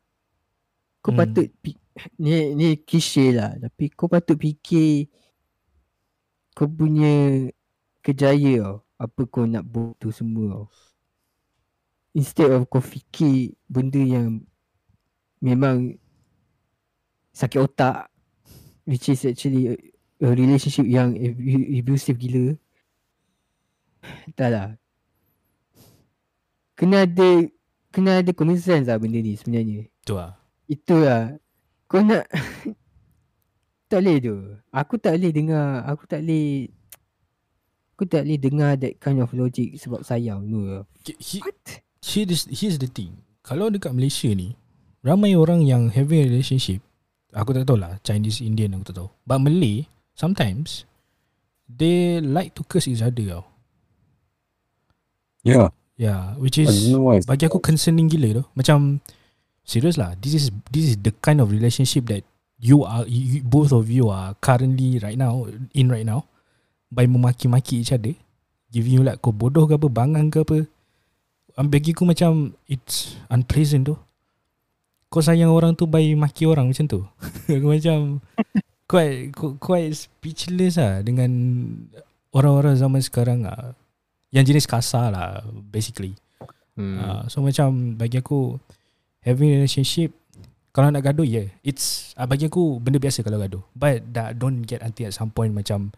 Kau Hmm. patut pi- ni ni klise lah tapi kau patut fikir kau punya kejaya tau. Apa kau nak buat tu semua tau. Instead of kau fikir benda yang memang sakit otak which is actually a, a relationship yang abu- abusive gila. Tak lah. Kena ada kena ada common sense lah benda ni sebenarnya. tu lah. Itulah. Kau nak <laughs> tak boleh tu. Aku tak boleh dengar, aku tak boleh aku tak boleh dengar that kind of logic sebab sayang tu. He- he- What? Here's, here's the thing Kalau dekat Malaysia ni Ramai orang yang having a relationship Aku tak tahu lah Chinese, Indian aku tak tahu But Malay Sometimes They like to curse each other tau Yeah. Yeah Which I is don't know why. it's- Bagi aku concerning gila tu Macam Serious lah This is This is the kind of relationship that You are you, Both of you are Currently right now In right now By memaki-maki each other Giving you like Kau bodoh ke apa Bangang ke apa. Um, Bagi aku macam It's unpleasant tu. Kau sayang orang tu By maki orang macam tu. <laughs> Aku macam Quite Quite speechless lah Dengan Orang-orang zaman sekarang lah. Yang jenis kasar lah Basically. Hmm. Uh, so macam bagi aku having a relationship kalau nak gaduh yeah it's uh, bagi aku benda biasa kalau gaduh but that don't get until at some point macam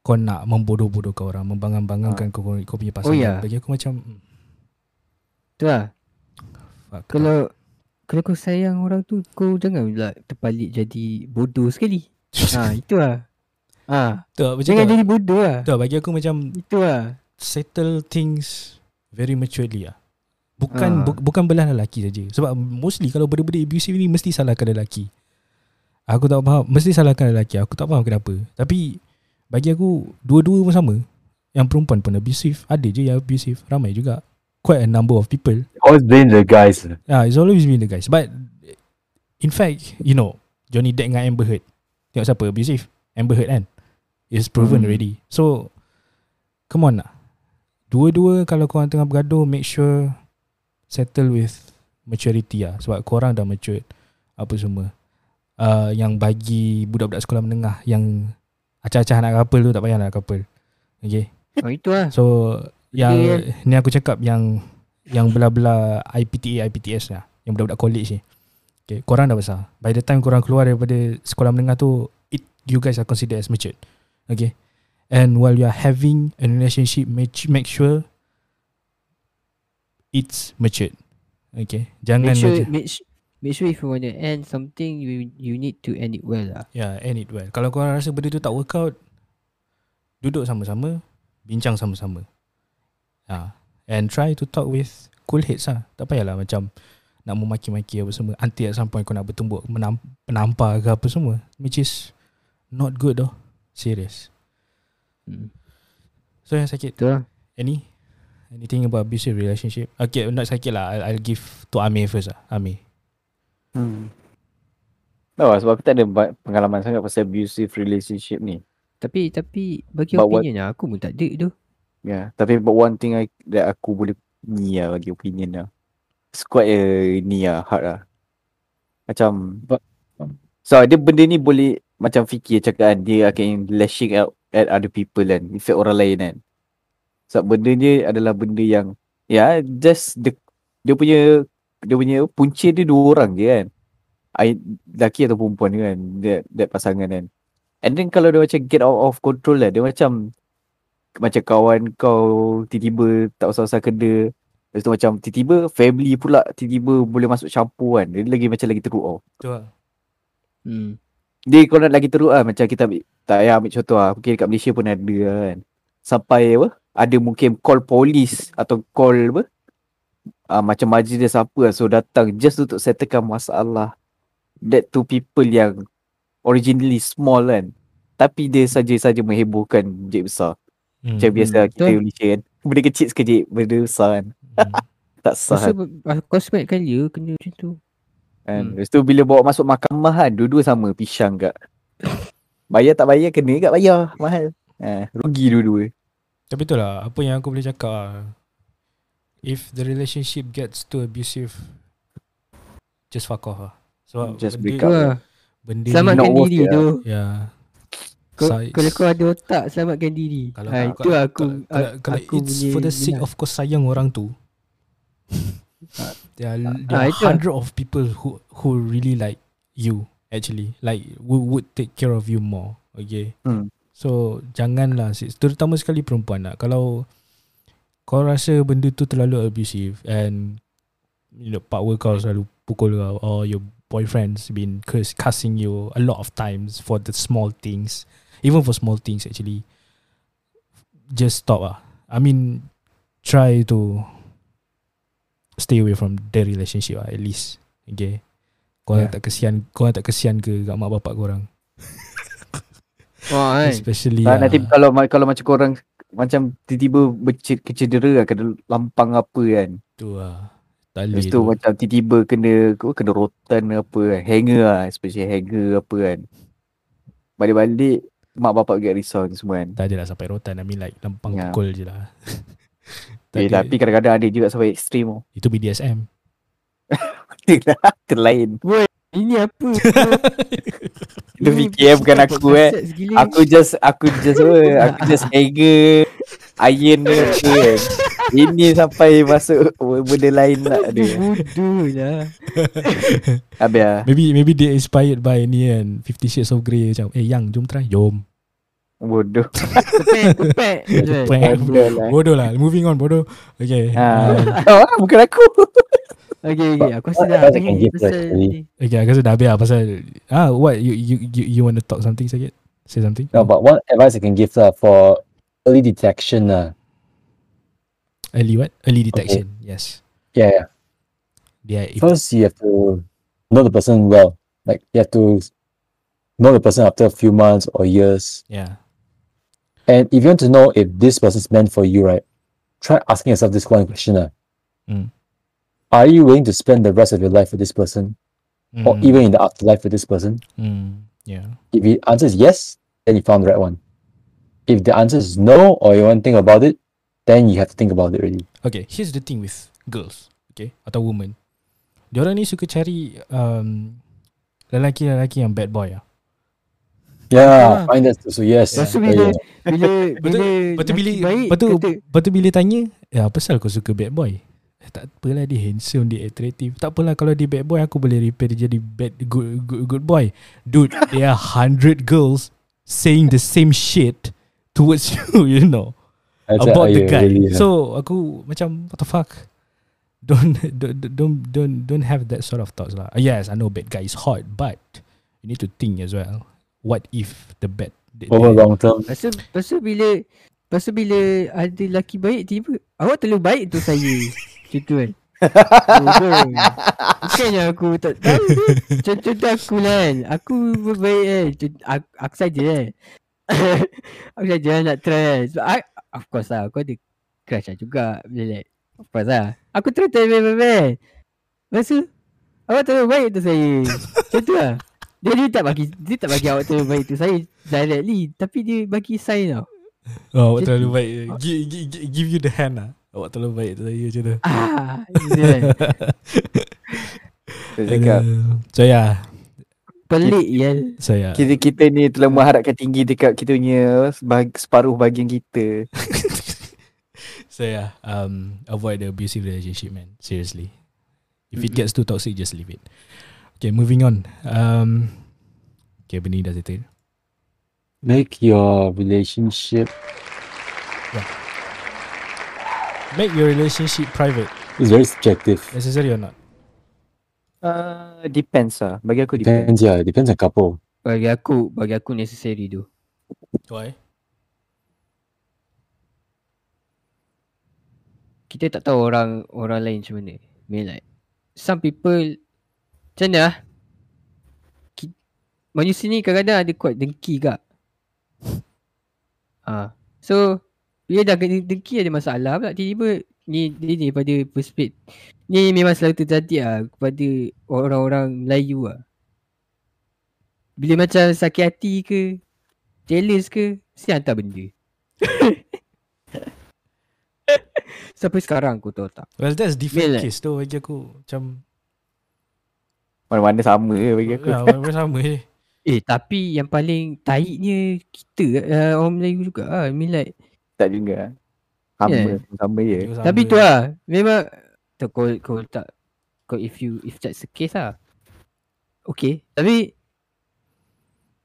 kau nak membodoh-bodohkan orang membangang-bangangkan kau, kau punya pasangan ya. bagi aku macam hmm, tu lah. fuck Kalau kalau kau sayang orang tu kau jangan pula terbalik jadi bodoh sekali. ha, <laughs> itu lah. Ha, tu macam jangan tu, jadi bodoh lah. tu bagi aku macam Itu lah. settle things very maturely lah bukan Ah. bu, bukan belah lelaki saja sebab mostly kalau benda-benda abusive ni mesti salahkan lelaki aku tak faham mesti salahkan lelaki aku tak faham kenapa tapi bagi aku dua-dua pun sama yang perempuan pun abusive ada je yang abusive ramai juga quite a number of people Always blame the guys. Yeah, it's always been the guys. But in fact, you know, Johnny Depp dengan Amber Heard. Tengok siapa abusive? Amber Heard kan? It's proven Hmm. already. So, come on lah. Dua-dua kalau korang tengah bergaduh, make sure settle with maturity lah. Sebab korang dah mature. Apa semua. Uh, yang bagi budak-budak sekolah menengah yang acah-acah nak couple tu tak payah nak couple. Okay. Oh, itu lah. So yang Betul. ni aku cakap yang yang belah-belah IPTA IPTS lah, yang budak-budak college ni. Okay, korang dah besar. By the time korang keluar daripada sekolah menengah tu, it you guys are considered as matured. Okay. And while you are having a relationship, make, make sure it's matured. Okay. Jangan Make sure, macam make, make sure if you want to end something, you you need to end it well lah. Yeah, end it well. Kalau korang rasa benda tu tak work out, duduk sama-sama, bincang sama-sama. Ha. And try to talk with cool heads lah. Tak payahlah macam nak memaki-maki apa semua. Until at some point kau nak bertumbuk menam, penampar ke apa semua. Which is not good though. Serious. Hmm. So yang sakit, Itu lah. any? Anything about abusive relationship? Okay, not sakit lah. I'll, I'll give to Amir first lah. Amir. Hmm. No, sebab aku tak ada pengalaman sangat pasal abusive relationship ni. Tapi tapi bagi But what- opinion lah, aku pun tak ada tu. Ya, yeah. tapi but one thing I, that aku boleh ni lah bagi opinion lah. It's quite a ni lah, hard lah. Macam, so dia benda ni boleh macam fikir cakap kan, dia akan lashing out at other people kan, effect orang lain kan. Sebab benda ni adalah benda yang, ya, yeah, just the, dia punya, dia punya punca dia dua orang je kan. I, lelaki atau perempuan kan, that, that pasangan kan. And then kalau dia macam get out of control lah, dia macam macam kawan kau tiba-tiba tak usah-usah kena Lepas tu macam tiba-tiba family pula tiba-tiba boleh masuk campur kan. Dia lagi macam lagi teruk tau. Tu lah. Hmm. Dia kalau nak lagi teruk lah macam kita ambil, tak payah ambil contoh lah. Mungkin dekat Malaysia pun ada lah kan. Sampai apa, ada mungkin call polis atau call apa, uh, macam majlis apa lah. So datang just untuk settlekan masalah. That to people yang originally small kan. Tapi dia saja-saja menghebohkan je besar. Hmm. Macam biasa Hmm, kita betul. Malaysia kan. Benda kecil sekejap, benda besar kan. Hmm. <laughs> Tak sah kan. kau sebanyak kali ya kena macam tu. kan. hmm. Lepas tu bila bawa masuk mahkamah kan, dua-dua sama pisang kak. <laughs> Bayar tak bayar kena kat bayar. Mahal. Ha, rugi dua-dua. Tapi itulah apa yang aku boleh cakap lah. If the relationship gets too abusive just fuck off lah. Sebab Just benda, break up. lah. benda Selamatkan diri it tu. Ya. Kau, Sa- kalau kau ada otak selamatkan diri. Kalau ha, kau- itu kalau, aku kalau, kalau, kalau aku it's punya for the sake minat. of kau sayang orang tu. there are, there are itu lah. hundred of people who who really like you actually like would, would take care of you more. Okay. Hmm. So janganlah terutama sekali perempuan lah. Kalau kau rasa benda tu terlalu abusive and you know partner kau selalu pukul kau or your boyfriends been curse, cussing you a lot of times for the small things, even for small things actually, just stop ah. I mean, try to stay away from the relationship ah, at least. Okay. Korang Yeah. tak kesian, korang tak kesian ke kat mak bapak korang? <laughs> Wah kan. Especially Ah, ah, nanti kalau kalau macam korang macam tiba-tiba berce- kecedera lah, kena lampang apa kan. tu lah. Boleh Lepas tu tu. macam tiba-tiba kena kena rotan apa kan. Hanger lah, especially hanger apa kan. Balik-balik mak bapak get risau ni semua kan. Tak adalah sampai rotan. I mean like lempang Ya. pukul je lah. Tak <laughs> Eh, ada. tapi kadang-kadang ada juga sampai ekstrim oh. Itu BDSM. Itu <laughs> lain. Ini apa? <laughs> Itu fikir bukan aku eh. Aku just aku just apa? <laughs> Aku just hanger iron ke apa kan. Ini sampai masuk benda lain lah ada. Bodoh lah. <laughs> Habis lah. Maybe maybe they inspired by ni kan. Fifty Shades of Grey macam. Eh yang jom try. Jom. Bodoh. Kepek, kepek. Kepek. Bodoh lah. Bodoh lah. Moving on bodoh. Okay. Ha. Um, Oh, bukan aku. Okay, okay. Aku rasa What dah advice I can habis give pasal actually? okay, aku rasa dah habis lah pasal ah what you you you, you want to talk something sikit? Say something? No, but one advice I can give uh, for early detection. Uh, Early what? Early detection. Yes. yeah, yeah. Yeah. If, First, you have to know the person well. Like you have to know the person after a few months or years. yeah. And if you want to know if this person's meant for you, right? Try asking yourself this one question. Uh, Mm. Are you willing to spend the rest of your life with this person, or Mm, even in the afterlife with this person? Mm, yeah. If the answer is yes, then you found the right one. If the answer is no, or you want to think about it, then you have to think about it really. Okay, here's the thing with girls, okay, atau women. Diorang ni suka cari um, lelaki-lelaki yang bad boy ah. Yeah, Ah. find that so yes. Lepas tu Yeah, bila- yeah. Bila, Betul- bila Lepas tu bila, lelaki baik, lepas tu, kata, lepas tu bila tanya, ya apa pasal kau suka bad boy? Tak apalah dia handsome, dia attractive. Tak apalah kalau dia bad boy, aku boleh repair dia jadi bad good good, good boy. Dude, there are hundred girls saying the same shit towards <laughs> you, you know. That's about the guy. really, yeah. So aku macam what the fuck? Don't don't don't don't don't have that sort of thoughts lah. Yes, I know bad guy is hot, but you need to think as well. What if the bad over long term. Lepas tu bila tu bila ada lelaki baik tiba Awak terlalu baik tu saya <laughs> Macam tu kan. Bukannya aku tak tahu tu. Contoh aku lah kan. Aku baik kan. Aku, aku saja kan. <laughs> Aku saja lah nak try kan. Sebab I, Of course lah. Aku ada crush lah juga. Bila like Of course lah. Aku try try baik baik. Lepas tu Awak terlalu baik tu saya. Macam tu lah. Dia, dia tak bagi Dia tak bagi awak terlalu baik tu. Saya Directly. Tapi dia bagi sign tau. Oh, awak terlalu baik. Give, give, give you the hand lah. Awak terlalu baik tu saya macam tu. Ah, kan. Saya cakap. So yeah, Pelik ya. so yeah. kita kita ni telah mengharapkan tinggi dekat kita punya sebag- separuh bahagian kita. <laughs> So yeah, um, avoid the abusive relationship, man. Seriously, if it gets too toxic, just leave it. Okay, moving on. Um, okay, benda ni dah settle. Make your relationship Make your relationship private. is very subjective. Necessary or not? Uh, depends lah. Bagi aku depends. Depends, yeah, depends on couple. Bagi aku, bagi aku necessary tu. Why? Kita tak tahu orang orang lain macam mana. I mean like some people macam mana lah? Manusia ni kadang-kadang ada kuat dengki kak. Ah, so bila dah kena dengki ada masalah pula tiba-tiba ni ni ni pada perspektif ni memang selalu terjadi lah kepada orang-orang Melayu lah. Bila macam sakit hati ke jealous ke mesti hantar benda. <laughs> Sampai sekarang aku tahu tak. Well, that's different Well, case tu bagi aku. Macam, Mana-mana sama je bagi aku. ya, mana sama je. Eh tapi yang paling taiknya kita uh, orang Melayu juga lah. I mean like Tak juga. Sama, Yeah. sama je. Sama Tapi tu lah Memang tu, kau, kau tak kau if you if that's the case lah Okay Tapi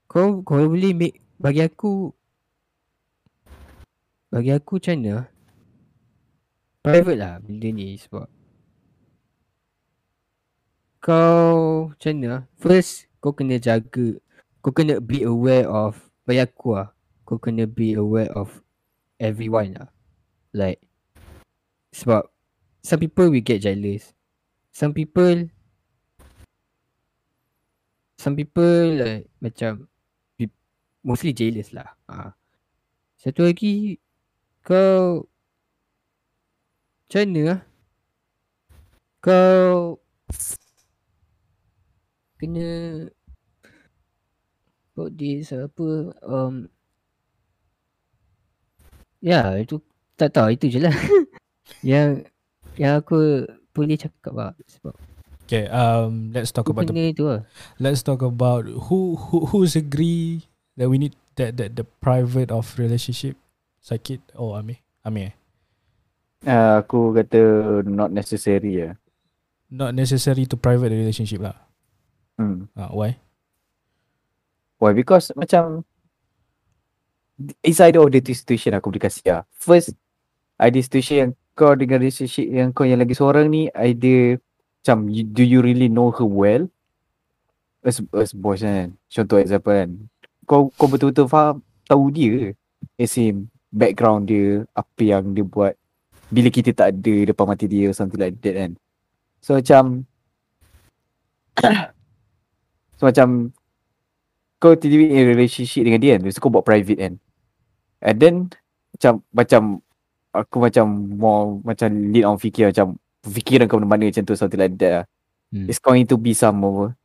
Kau kau boleh make Bagi aku Bagi aku macam mana Private lah benda ni sebab kau macam mana? First kau kena jaga Kau kena be aware of Bagi aku lah Kau kena be aware of Everyone lah. Like Sebab Some people will get jealous. Some people Some people like Macam Mostly jealous lah. Ha. Satu lagi Kau Macam mana lah Kau kena about this apa um ya itu tak tahu itu je lah <laughs> yang yang aku boleh cakap lah sebab Okay, um, let's talk aku about the itu lah let's talk about who who who's agree that we need that that the private of relationship sakit oh Amir Amir eh? Uh, aku kata not necessary ya. not necessary to private the relationship lah Hmm. uh, why Why? Because macam it's either of the two situation aku boleh kasih lah. First, ada situation yang kau dengan relationship yang kau yang lagi seorang ni either macam you, do you really know her well? As, as boys kan. Contoh example kan. Kau kau betul-betul faham tahu dia. As in background dia, apa yang dia buat. Bila kita tak ada depan mata dia or something like that kan. So macam <coughs> So macam kau tiba-tiba in relationship dengan dia kan. Tu kau buat private kan. And then macam macam aku macam more macam lead on fikir macam fikiran kau mana macam tu something like that lah. Hmm. It's going to be some over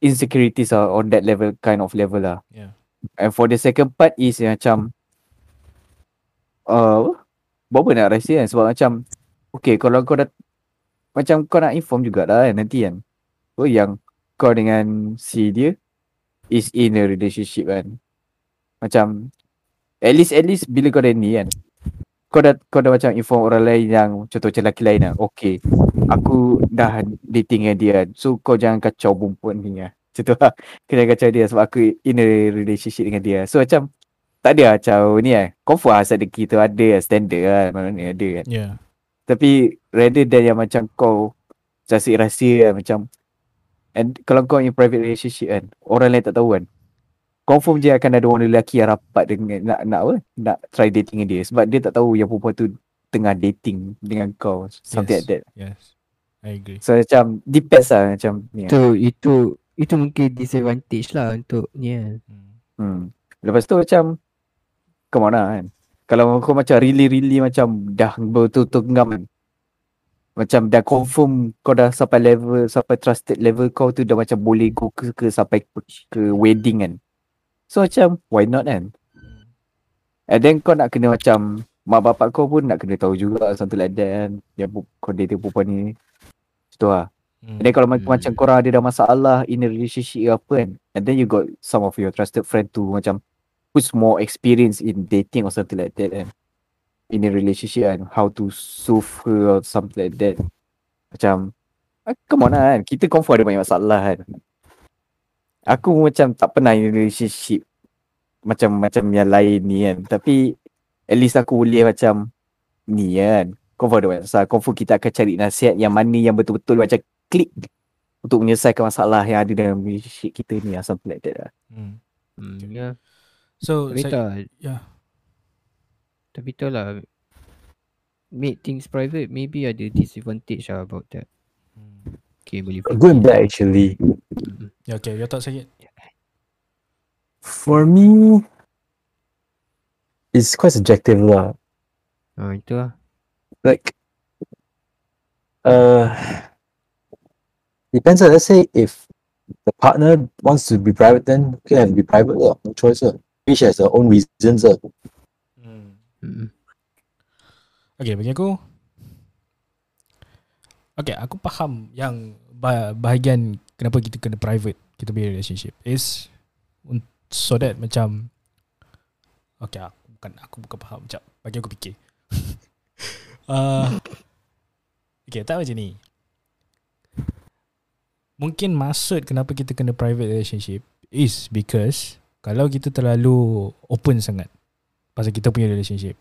insecurities are on that level kind of level lah. Yeah. And for the second part is yang macam uh, buat apa nak rahsia kan sebab macam okay kalau kau dah macam kau nak inform jugalah kan nanti kan. Oh yang kau dengan si dia is in a relationship kan. Macam at least at least bila kau dah ni kan kau dah kau dah macam inform orang lain yang contoh macam lelaki lain lah. Okay. Aku dah dating dengan dia kan. So kau jangan kacau perempuan ni lah. <laughs> Macam tu lah. Kau jangan kacau dia sebab aku in a relationship dengan dia. So macam tak ada lah macam ni lah. Confirm lah sadar kita ada lah standard lah. Mana ni ada kan. yeah Tapi rather than yang macam kau Rasik rahsia kan macam And kalau kau in private relationship kan Orang lain tak tahu kan Confirm je akan ada orang lelaki yang rapat dengan nak, nak apa? Nak try dating dengan dia. Sebab dia tak tahu yang perempuan tu Tengah dating dengan kau. Something Yes. like that. yes. I agree. So macam Depends lah macam ni kan. itu itu itu mungkin disadvantage lah untuk ni kan hmm. hmm. Lepas tu macam Come on lah kan? Kalau kau macam really-really macam Dah betul-betul ngam kan? Macam dah confirm Kau dah sampai level Sampai trusted level kau tu Dah macam boleh go ke, ke Sampai ke, ke wedding kan So macam Why not kan? And then kau nak kena macam Mak bapak kau pun nak kena tahu juga Something like that kan? Yang kau dating perempuan ni Itu lah. Hmm. And then kalau Hmm. hmm. macam korang ada dah masalah In a relationship ke apa kan? And then you got some of your trusted friend tu Macam Who's more experience in dating or something like that kan? In a relationship kan? How to soothe her or something like that. Macam ah, Come on lah kan? Kita confirm ada banyak masalah kan Aku macam tak pernah in relationship Macam macam yang lain ni kan. Tapi At least aku boleh macam Ni kan. Confirm ada banyak masalah. Confirm kita akan cari nasihat Yang mana yang betul-betul macam Klik Untuk menyelesaikan masalah Yang ada dalam relationship kita ni lah Something like that lah. Hmm. hmm, ya. So tapi saya, tak. yeah. tapi tu lah make things private maybe ada disadvantage lah about that. Okay boleh Good and bad actually. yeah, okay your thoughts Syed For me, it's quite subjective lah. ah itu lah Like, uh, depends. lah. Let's say if the partner wants to be private, then can have to be private lah. No choice lah. Each has their own reasons lah. hmm. hmm. Okay, bagi aku Okay, aku faham yang bah- bahagian kenapa kita kena private kita punya relationship is so that macam Okay, aku bukan aku bukan faham macam bagi aku fikir. uh, <laughs> okay, tak macam ni. Mungkin maksud kenapa kita kena private relationship is because kalau kita terlalu open sangat pasal kita punya relationship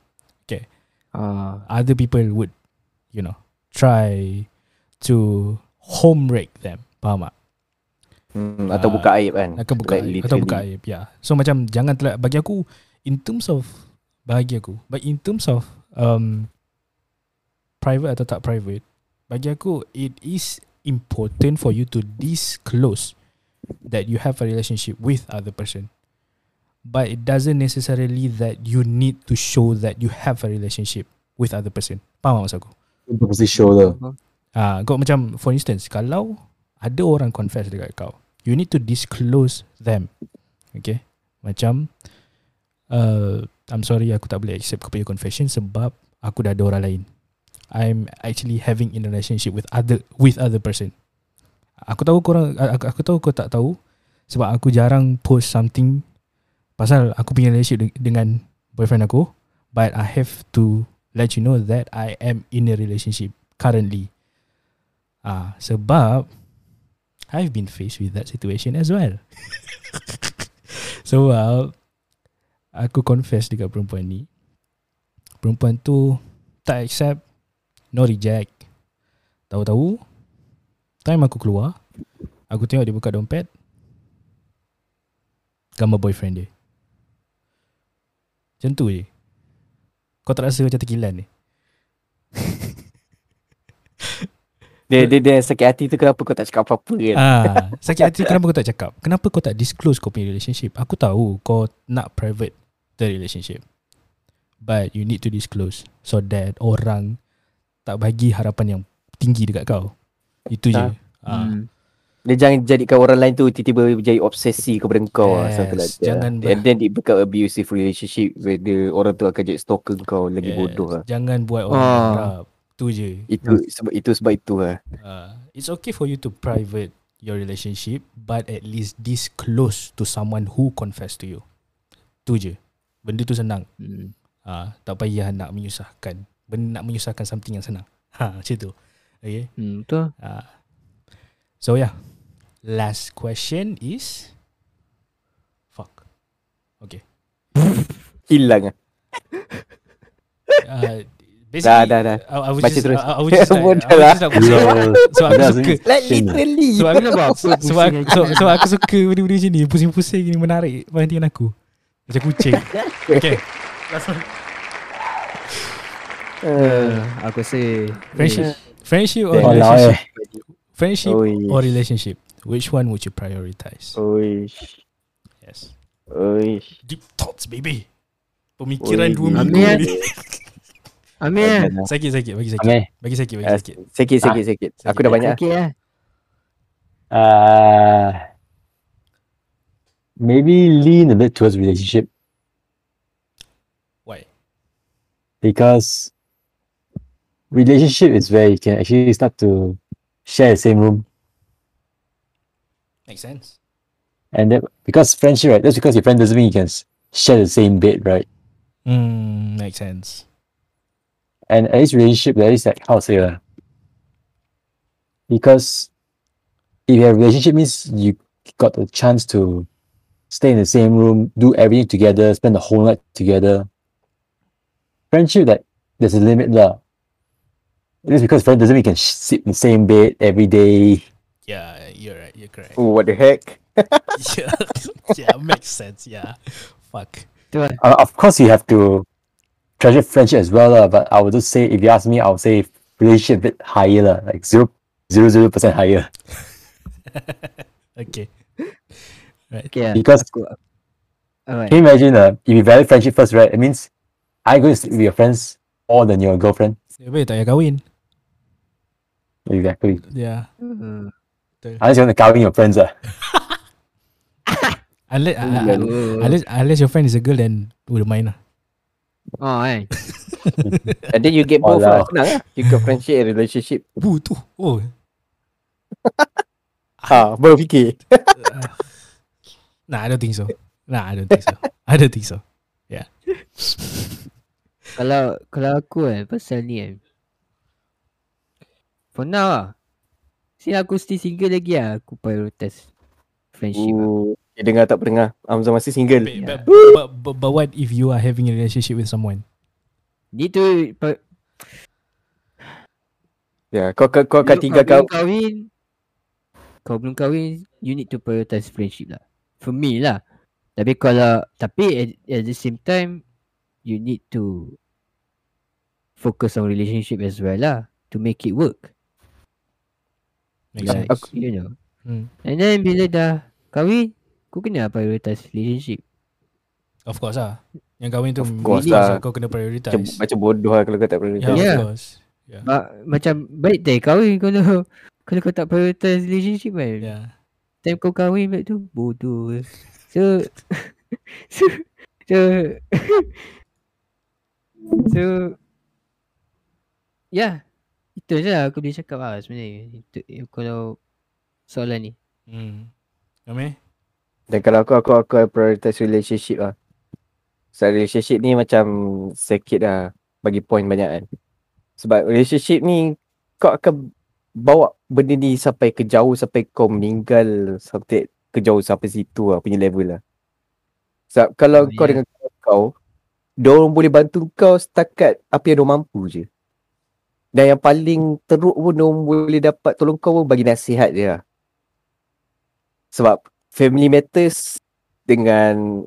ah other people would you know try to home wreck them. Faham tak? Hmm, atau Ah, buka aib kan. Akan buka Like, aib Atau buka literally. aib Ya So macam Jangan telah Bagi aku In terms of Bagi aku But in terms of um, Private atau tak private Bagi aku It is important For you to disclose That you have a relationship With other person But it doesn't necessarily That you need to show That you have a relationship With other person Faham tak maksud aku Itu mesti show lah. Ah, kau macam for instance kalau ada orang confess dekat kau, you need to disclose them. Okay? Macam uh, I'm sorry aku tak boleh accept kau punya confession sebab aku dah ada orang lain. I'm actually having in a relationship with other with other person. Aku tahu korang aku, aku tahu kau tak tahu sebab aku jarang post something pasal aku punya relationship de- dengan boyfriend aku but I have to let you know that I am in a relationship currently. Ah, sebab I've been faced with that situation as well. <laughs> so uh, aku confess dekat perempuan ni. Perempuan tu tak accept, no reject. Tahu-tahu time aku keluar, aku tengok dia buka dompet gambar boyfriend dia. Macam tu je. Kau tak rasa macam terkilan ni? <laughs> Dia, dia, dia sakit hati tu kenapa kau tak cakap apa-apa kan? Ah, sakit hati kenapa kau tak cakap? Kenapa kau tak disclose kau punya relationship? Aku tahu kau nak private the relationship. But you need to disclose so that orang tak bagi harapan yang tinggi dekat kau. Itu je. Ah. Ah. Hmm. Dia jangan jadikan orang lain tu tiba-tiba jadi obsesi kepada kau Yes, lah. jangan ber- And then it become abusive relationship where the orang tu akan jadi stalker kau lagi Yes. bodoh lah. Jangan buat orang Ah. harap. Tu je. Itu sebab itu sebab itu lah. Uh, it's okay for you to private your relationship but at least disclose to someone who confess to you. Tu je. Benda tu senang. Hmm. Ah, tak payah nak menyusahkan. Benda nak menyusahkan something yang senang. <laughs> Ha, macam tu. Okay. Hmm, betul. Ah. So yeah. Last question is fuck. Okay. <laughs> Hilang lah. Uh, Dah, basically, dah, dah. I, I was Baca just, terus. I, I was just <laughs> like, I was lah. just like, <laughs> so aku Dah, suka Like literally. So aku Nak buat pusing lagi? so, so aku suka benda-benda macam ni Pusing-pusing ni menarik perhatian aku Macam kucing <laughs> Okay Last one Uh, aku rasa Friendship Friendship or Yeah. Relationship eh. Friendship Oi. or relationship Which one would you prioritize Oi. Yes Oi. Deep thoughts baby Pemikiran Oi. dua minggu Amir. Ni Amir. Sakit-sakit Bagi sakit Amir. Bagi sakit Bagi Ah, sakit Sikit sikit sikit. Aku dah banyak. Okey lah. Uh, maybe lean a bit towards relationship Why because relationship is where you can actually start to share the same room Makes sense and that because friendship right that's because your friend doesn't mean you can share the same bed right Hmm Makes sense and at least relationship that is like how to say uh, because if you have a relationship means you got the chance to stay in the same room do everything together spend the whole night together. Friendship that there's a limit lah. It is because friend doesn't mean you can sh- sit in the same bed every day. Yeah You're right You're correct. Oh, what the heck? <laughs> Yeah <laughs> Yeah makes sense Yeah. Fuck. Uh, of course you have to treasure friendship as well lah, but I would just say if you ask me I would say relationship a bit higher lah, like zero zero zero percent higher <laughs> Okay Okey lah. because Aku, Alright. Can you imagine uh, if you value friendship first, right? It means I going to sleep with your friends more than your girlfriend. Tapi tak payah kahwin Exactly. Yeah Hmm. Unless you want to kawin your friends, uh. <laughs> Unless, <laughs> uh, uh, unless, unless your friend is a girl Then Boleh main lah Oh kan. <laughs> And then you get both lah. Senang lah. You got friendship and relationship. Bu tu Oh <laughs> Ha, baru fikir. <laughs> Nah I don't think so Nah I don't think so I don't think so Kalau kalau aku kan pasal ni kan. For now lah. Si aku still single lagi lah. Aku prioritize friendship lah. Ooh, dia dengar tak dengar. Hamzah masih single. but, but, but, but, but what if you are having a relationship with someone Ni tu per- Ya, kau kau, kau akan You- tinggal kau kau. belum kahwin kau belum kahwin you need to prioritize friendship lah for me lah tapi kalau tapi at, at the same time you need to focus on relationship as well lah to make it work Make Ya, sense. you know Hmm. and then bila dah kahwin kau kena prioritize relationship Of course lah. Yang kahwin tu Of course lah. kau kena Macam, prioritize. macam bodoh lah kalau kau tak Yeah, prioritize. Yeah. of course. Yeah. Ma- macam baik deh kahwin kalau <laughs> kalau kau tak prioritize relationship kan Yeah. time kau kahwin pula tu bodoh so <laughs> so so <laughs> so ya itu je lah aku boleh cakap lah sebenarnya itu, kalau soalan ni Hmm. Ame? Dan kalau aku aku aku prioritize relationship lah. So relationship ni macam sikit lah bagi point banyak kan. Sebab relationship ni kau akan bawa benda ni sampai ke jauh sampai kau meninggal sampai ke jauh sampai situ lah punya level lah. Sebab kalau Oh, kau ya. dengan kau, diorang boleh bantu kau setakat apa yang diorang mampu je. Dan yang paling teruk pun diorang boleh dapat tolong kau pun bagi nasihat je lah. Sebab family matters dengan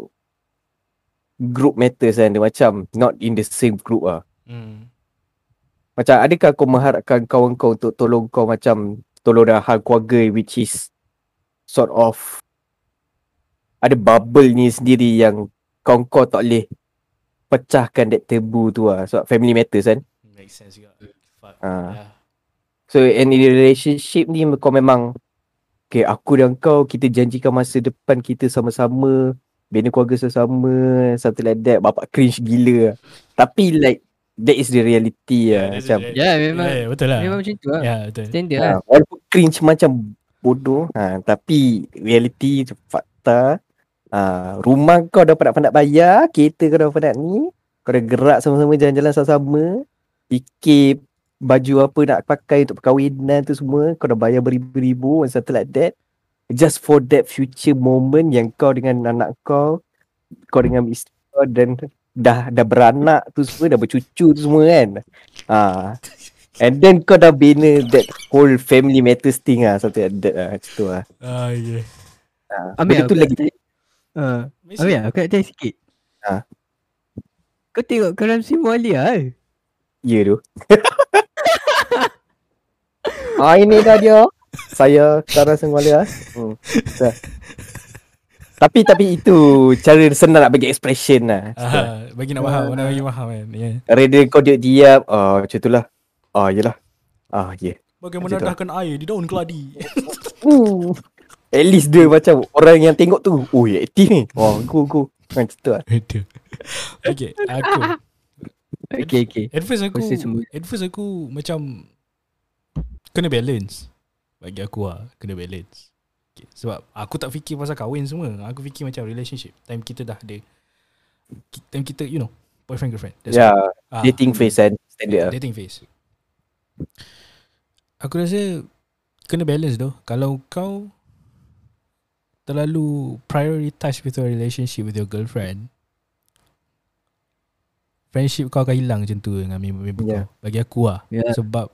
group matters kan dia macam not in the same group lah. Hmm. Macam adakah kau mengharapkan kawan kau untuk tolong kau macam tolong dalam hal keluarga which is sort of ada bubble ni sendiri yang kawan kau tak boleh pecahkan that tabu tu lah. Sebab family matters kan. Make sense juga. Fuck. Ah. Yeah. So in a relationship ni kau memang Okay aku dan kau kita janjikan masa depan kita sama-sama Bina keluarga sama-sama Something like that. Bapak cringe gila. Tapi like That is the reality Yeah, lah that's Macam the ya memang. Yeah, yeah, betul lah. memang macam tu lah Ya, betul. standard ha, lah Walaupun cringe macam bodoh ha, Tapi reality fakta ha, Rumah kau dah penat-penat bayar Kereta kau dah penat ni Kau dah gerak sama-sama jalan-jalan sama-sama Fikir baju apa nak pakai untuk perkahwinan tu semua Kau dah bayar beribu-ribu and something like that Just for that future moment yang kau dengan anak kau Kau dengan isteri kau dan dah dah beranak tu semua Dah bercucu tu semua kan ha. And then kau dah bina that whole family matters thing lah Something like that lah Macam tu lah Ah, yeah. Ambil Benda tu lagi Ah, Ambil aku nak tanya sikit Ha. Kau tengok Karam Simualia eh? Ya tu <laughs> Ah ini dah dia Saya Kara Senguala hmm. dah. Tapi tapi itu cara senang nak bagi expression lah Ah, bagi nak faham, mana bagi faham kan. Yeah. Rather kau diam-diam Ah macam tu lah Ah yelah Ah yeah Bagaimana Macam tu. dahkan air di daun keladi. <laughs> uh. At least dia macam Orang yang tengok tu Oh ya aktif ni Oh go go Macam tu lah okay, aku. Okay okay At first aku, at first aku macam kena balance. Bagi aku lah, kena balance. Okay. Sebab aku tak fikir pasal kahwin semua. Aku fikir macam relationship. Time kita dah ada. Time kita, you know, boyfriend girlfriend. That's Ya all. Ah, Dating phase kan Standard lah Dating phase. Aku rasa kena balance tu. Kalau kau terlalu prioritize with your relationship with your girlfriend, friendship kau akan hilang macam tu dengan member-member Yeah. kau. Bagi aku lah. Ya. Sebab,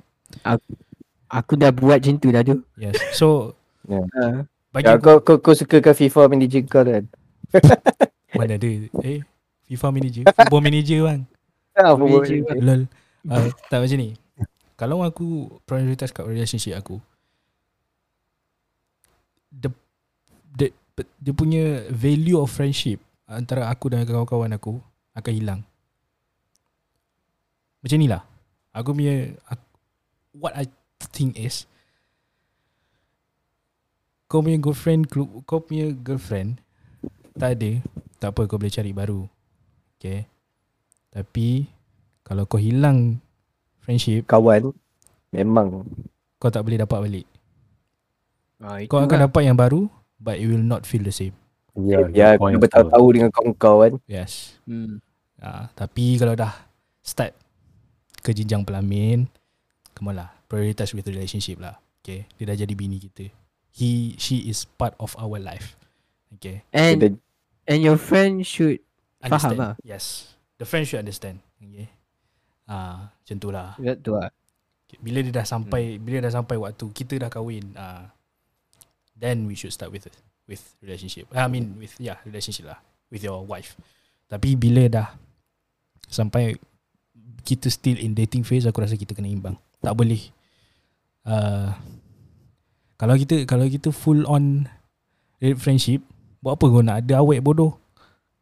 Aku dah buat macam tu dah tu yes. So, uh, bagi ya, aku, kau, kau, kau sukakan FIFA manager kau kan <laughs> mana ada. Eh, FIFA manager. Football manager bang. Ah, Manager football Lol. Uh, tak macam ni. Kalau aku prioritize kat relationship aku, the, the, dia punya value of friendship antara aku dan kawan-kawan aku akan hilang. Macam ni lah. Aku punya, aku, what I think is, kau punya girlfriend, kau kau punya girlfriend tak ada, tak apa kau boleh cari baru. Okay. Tapi kalau kau hilang friendship, Kawan Memang kau tak boleh dapat balik. ah, Kau akan dapat yang baru but it will not feel the same. Yeah, Ya good point kau as bertahu-tahu dengan kawan-kawan kan Yes. hmm. Ah, tapi kalau dah start ke jenjang pelamin, come on lah. Prioritize with relationship lah. Okay. Dia dah jadi bini kita. He, she is part of our life. Okay. And and your friend should Understand. Faham lah. Yes. The friend should understand. Okay. Ah, macam tu lah. Tu lah Bila dia dah sampai bila dah sampai waktu kita dah kahwin, uh, then we should start with with relationship. I mean with yeah, relationship lah with your wife. Tapi bila dah sampai kita still in dating phase, aku rasa kita kena imbang. Tak boleh uh, kalau kita kalau kita full on friendship, buat apa kau nak ada awet bodoh?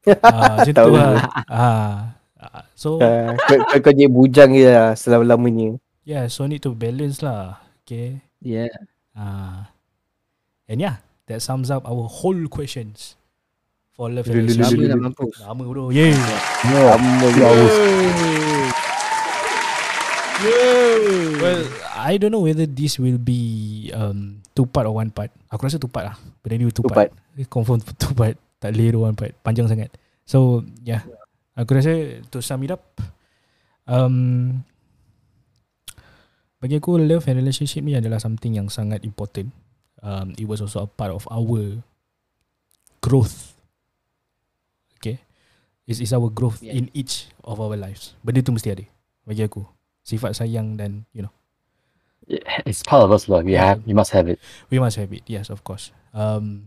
<laughs> Ah, macam tu lah. Ah, ah, so Uh, kau, kau, jadi bujang je lah selama-lamanya. yeah, so need to balance lah. Okay. Yeah. Ah, and yeah, that sums up our whole questions for love and relationship. Lama nak mampus. Lama bro. Yeah. Lama two hours. Well, I don't know whether this will be um two part or one part. Aku rasa two part lah. Benda ni two, Two part. Eh, Confirm two part. Tak boleh dua one part. Panjang sangat. So, yeah. Aku rasa to sum it up, um, bagi aku love and relationship ni adalah something yang sangat important. Um, it was also a part of our growth. Okay. It's, it's our growth Yeah. in each of our lives. Benda tu mesti ada. Bagi aku. Sifat sayang dan, you know, It's part of us, lah. We have, we must have it. We must have it. Yes, of course. Um,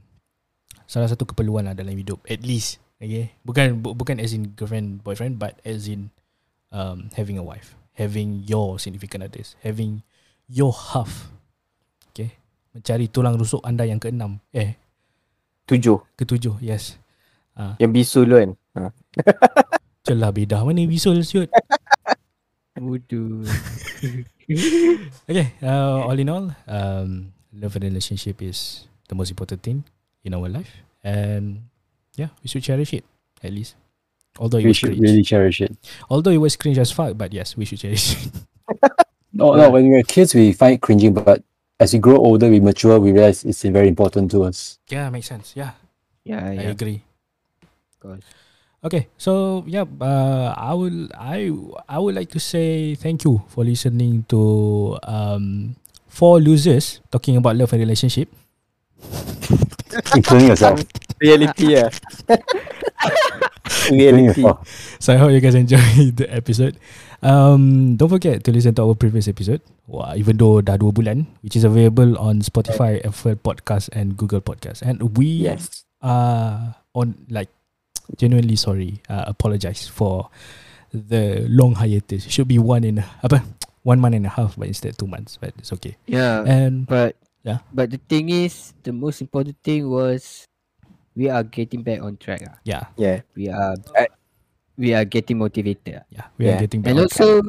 salah satu keperluan lah dalam hidup. At least. Okay. Bukan bu- bukan as in girlfriend, boyfriend, but as in um, having a wife. Having your significant others. Having your half. Okay. Mencari tulang rusuk anda yang keenam. Eh, Tujuh. ketujuh. Yes. Yang bisul kan. Ha. Celah bedah mana bisul siut. <laughs> Bodoh. <laughs> Okay. Uh, all in all, um, love and relationship is the most important thing in our life. And yeah, we should cherish it at least. Although it We was should cringe. really cherish it. Although it was cringe as fuck, but yes, we should cherish it. <laughs> No, Yeah. no. When we were kids, we find it cringing, but as we grow older, we mature, we realize it's very important to us. yeah, makes sense. Yeah, Yeah, I yeah. agree. Of course. Okay, so yeah, uh, I will I I would like to say thank you for listening to um four losers talking about love and relationship. <laughs> including yourself. Reality lah. including Reality. yourself. So I hope you guys enjoyed <laughs> the episode. Um, don't forget to listen to our previous episode. Wah, even though dah dua bulan, which is available on Spotify, Apple Podcast, and Google Podcast. And we Yes. are on like genuinely sorry. Uh, apologize for the long hiatus. It should be one in apa one month and a half, but instead two months. But it's okay. Yeah. And But Yeah. But the thing is, the most important thing was we are getting back on track. ah. yeah, Yeah. We are I- we are getting motivated. ah. yeah, we are getting back. And on also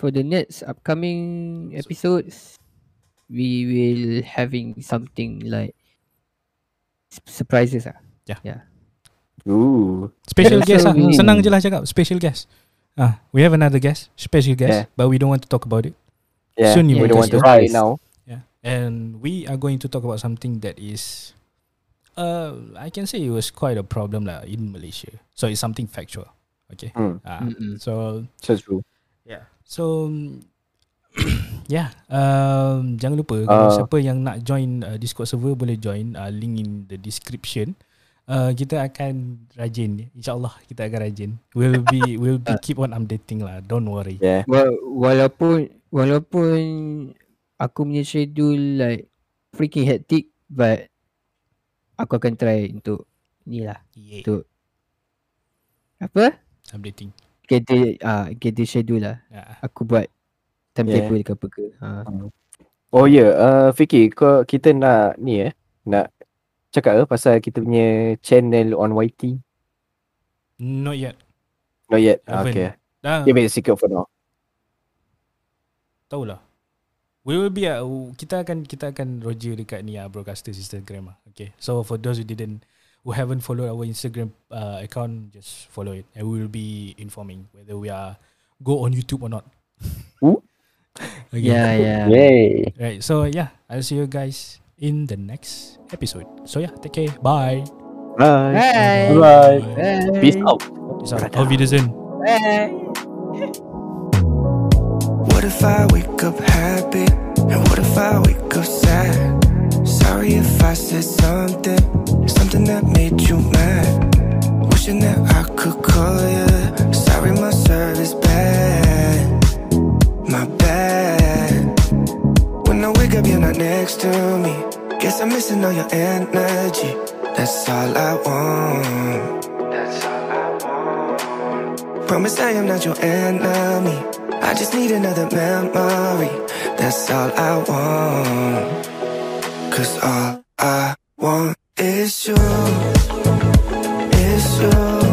for the next upcoming episodes, we will having something like s- surprises. Ah. Ooh. Special guest lah. we- Senang je lah cakap. Special guest. Ah, we have another guest, special guest, Yeah. but we don't want to talk about it. Yeah. Soon you we will don't want to it now. Yeah, and we are going to talk about something that is, uh, I can say it was quite a problem lah in Malaysia. So it's something factual. Okay. Hmm. Ah, Mm-mm. so So true. yeah. So <coughs> yeah. Um, jangan lupa kalau Uh, siapa yang nak join uh, Discord server boleh join. Uh, link in the description. Uh, kita akan rajin. InsyaAllah kita akan rajin. We'll be We'll be <laughs> keep on updating lah. Don't worry. Yeah. Wa- walaupun walaupun aku punya schedule like freaking hectic but aku akan try untuk ni lah. Yeah. Tu. apa? Updating. Gather ah uh, gather schedule lah. Yeah. aku buat timetable ke apa ke. Ha Oh ya, yeah. uh, Fikir kau kita nak ni eh, nak cakap ke pasal kita punya channel on YT? Not yet Not yet. Haven't. Okay. Dah Keep it secret for now. Tahulah We will be uh, Kita akan Kita akan Roger dekat ni uh, Broadcasters Instagram lah Okay So for those who didn't Who haven't followed our Instagram uh, account Just follow it And we will be informing Whether we are Go on YouTube or not Ooh. <laughs> okay. yeah yeah Yay. Right so yeah I'll see you guys In the next episode So yeah Take care Bye Bye. bye Bye. bye Peace out. Peace out Auf Wiedersehen bye What if I wake up happy? And what if I wake up sad? Sorry if I said something, something that made you mad. Wishing that I could call you. Sorry, my service bad. My bad. When I wake up, you're not next to me. Guess I'm missing all your energy. That's all I want. That's all I want. Promise I am not your enemy. I just need another memory. That's all I want. Cause all I want is you. Is you.